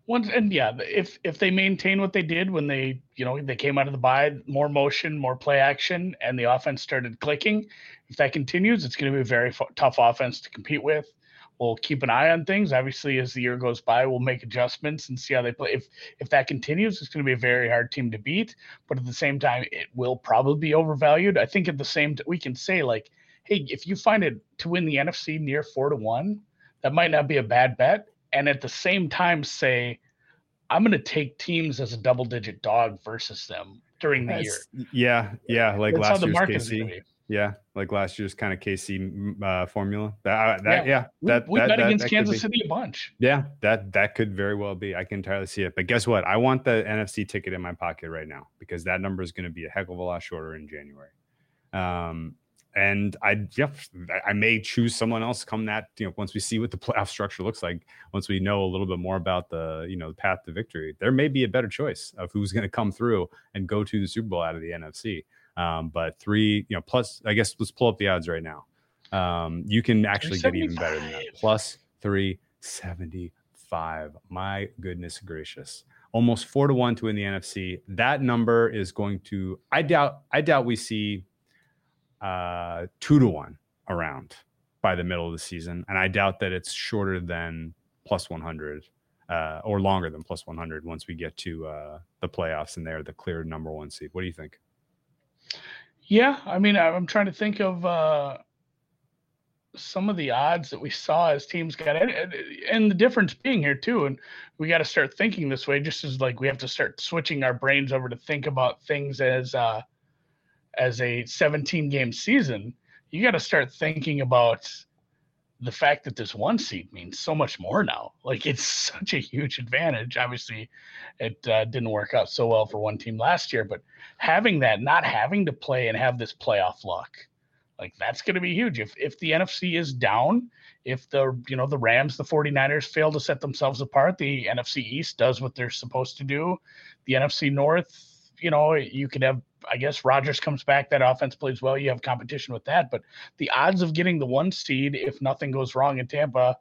Once and yeah, if if they maintain what they did when they you know they came out of the bye, more motion, more play action, and the offense started clicking. If that continues, it's going to be a very f- tough offense to compete with. We'll keep an eye on things. Obviously, as the year goes by, we'll make adjustments and see how they play. If if that continues, it's going to be a very hard team to beat. But at the same time, it will probably be overvalued. I think at the same t- we can say like hey, if you find it to win the NFC near four to one, that might not be a bad bet. And at the same time, say, I'm going to take teams as a double digit dog versus them during the That's, year. Yeah. Yeah. Like That's last year's KC. Yeah. Like last year's kind of KC uh, formula. That, that, yeah. yeah that, we, we that, bet against Kansas City a bunch. Yeah. That, that could very well be. I can entirely see it. But guess what? I want the NFC ticket in my pocket right now because that number is going to be a heck of a lot shorter in January. Um, and I yeah, I may choose someone else come that you know once we see what the playoff structure looks like, once we know a little bit more about the you know the path to victory, there may be a better choice of who's going to come through and go to the Super Bowl out of the NFC. Um, but three, you know, plus I guess let's pull up the odds right now. Um, you can actually get even better than that. Plus three seventy five. My goodness gracious almost four to one to win the NFC. That number is going to. I doubt. I doubt we see uh, two to one around by the middle of the season, and I doubt that it's shorter than plus 100 uh, or longer than plus 100 once we get to uh, the playoffs and they're the clear number one seed. What do you think? Yeah, I mean, I'm trying to think of uh, some of the odds that we saw as teams got in, and the difference being here too. And we got to start thinking this way, just as like we have to start switching our brains over to think about things as uh, as a 17 game season, you got to start thinking about the fact that this one seed means so much more now. Like it's such a huge advantage. Obviously, it uh, didn't work out so well for one team last year, but having that, not having to play and have this playoff luck, like that's going to be huge. If if the NFC is down, if the you know the Rams, the 49ers fail to set themselves apart, the NFC East does what they're supposed to do. The NFC North, you know, you could have I guess Rodgers comes back, that offense plays well. You have competition with that, but the odds of getting the one seed if nothing goes wrong in Tampa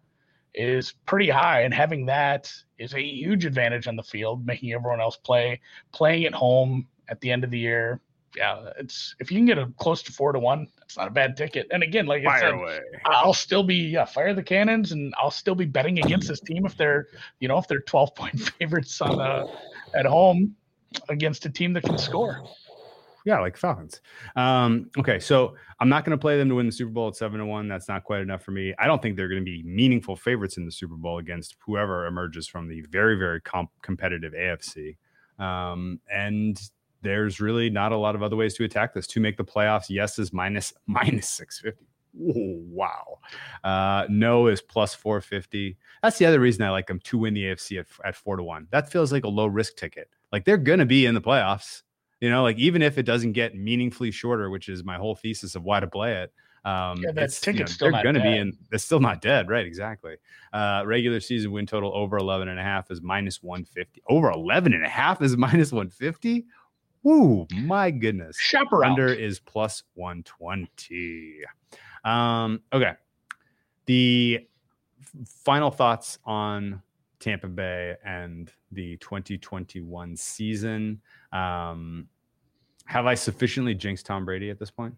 is pretty high, and having that is a huge advantage on the field, making everyone else play, playing at home at the end of the year. Yeah, it's if you can get a close to four to one, it's not a bad ticket. And again, like I said, away. I'll still be yeah, fire the cannons, and I'll still be betting against this team if they're you know if they're twelve point favorites on uh, at home against a team that can score. Yeah, like Falcons. Um, okay, so I'm not going to play them to win the Super Bowl at seven to one. That's not quite enough for me. I don't think they're going to be meaningful favorites in the Super Bowl against whoever emerges from the very, very comp- competitive AFC. Um, and there's really not a lot of other ways to attack this. To make the playoffs, yes is minus minus six fifty. wow. Uh, no is plus 450. That's the other reason I like them to win the AFC at, at four to one. That feels like a low risk ticket. Like they're going to be in the playoffs You know, like even if it doesn't get meaningfully shorter, which is my whole thesis of why to play it. Um, Yeah, that ticket's you know, still they're going to be in. They're still not dead, right? Exactly. Uh, regular season win total over 11 and a half is minus 150. Over 11 and a half is minus 150. Woo, my goodness. Shop around. Under is plus 120. Um, okay. The final thoughts on Tampa Bay and the 2021 season. Um, have I sufficiently jinxed Tom Brady at this point?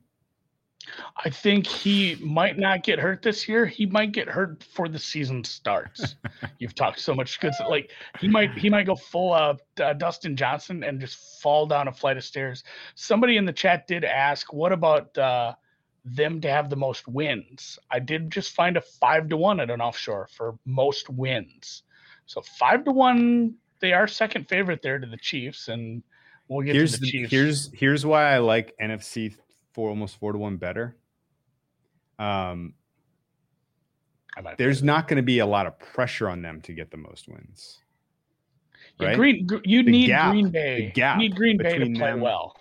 I think he might not get hurt this year. He might get hurt before the season starts. You've talked so much good, like he might he might go full uh, uh, Dustin Johnson and just fall down a flight of stairs. Somebody in the chat did ask, "What about uh, them to have the most wins?" I did just find a five to one at an offshore for most wins. So five to one, they are second favorite there to the Chiefs, and we'll get Here's to the, the, Chiefs. here's here's why I like NFC for almost four to one better. Um, there's not going to be a lot of pressure on them to get the most wins. Yeah, right? Green, gr- you need gap- Green Bay. you need Green Bay to play them- well.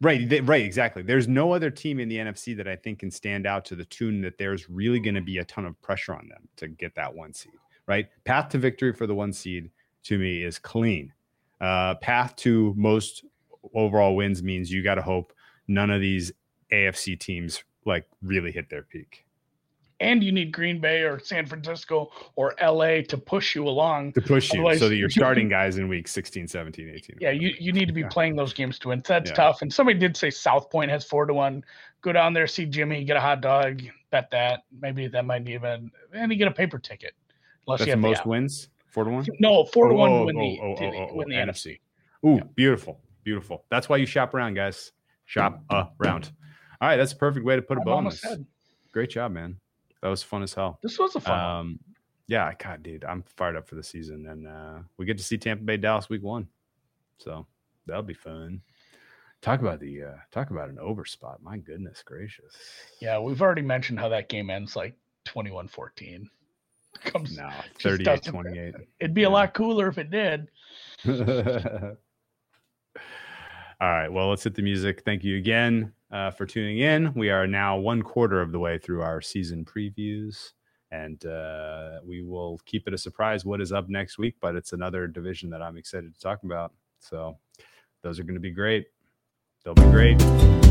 Right, they, right, exactly. There's no other team in the NFC that I think can stand out to the tune that there's really going to be a ton of pressure on them to get that one seed. Right, path to victory for the one seed to me is clean. Uh, path to most overall wins means you got to hope none of these AFC teams like really hit their peak And you need Green Bay or San Francisco or LA to push you along. to push you Otherwise- so that you're starting guys in week 16, 17, 18. Yeah, you, you need to be Yeah. playing those games to win. That's Yeah. tough. And somebody did say South Point has four to one. Go down there, see Jimmy, get a hot dog, bet that. Maybe that might even and you get a paper ticket. Unless That's you the have most app. wins, four to one. No, four to Oh, one oh, to win the, oh, to win the NFC. Ooh, beautiful, beautiful. That's why you shop around, guys. Shop around. All right, that's a perfect way to put a I'm almost bonus. dead. Great job, man. That was fun as hell. This was a fun one. Um, yeah, God, dude, I'm fired up for the season, and uh, we get to see Tampa Bay Dallas week one, so that'll be fun. Talk about the uh, talk about an over spot. My goodness gracious. Yeah, we've already mentioned how that game ends like 21-14. Comes No, just 38 28. it'd be Yeah. a lot cooler if it did. All right. Well, let's hit the music. Thank you again uh, for tuning in. We are now one quarter of the way through our season previews, and uh, we will keep it a surprise what is up next week. But it's another division that I'm excited to talk about. So those are going to be great. They'll be great.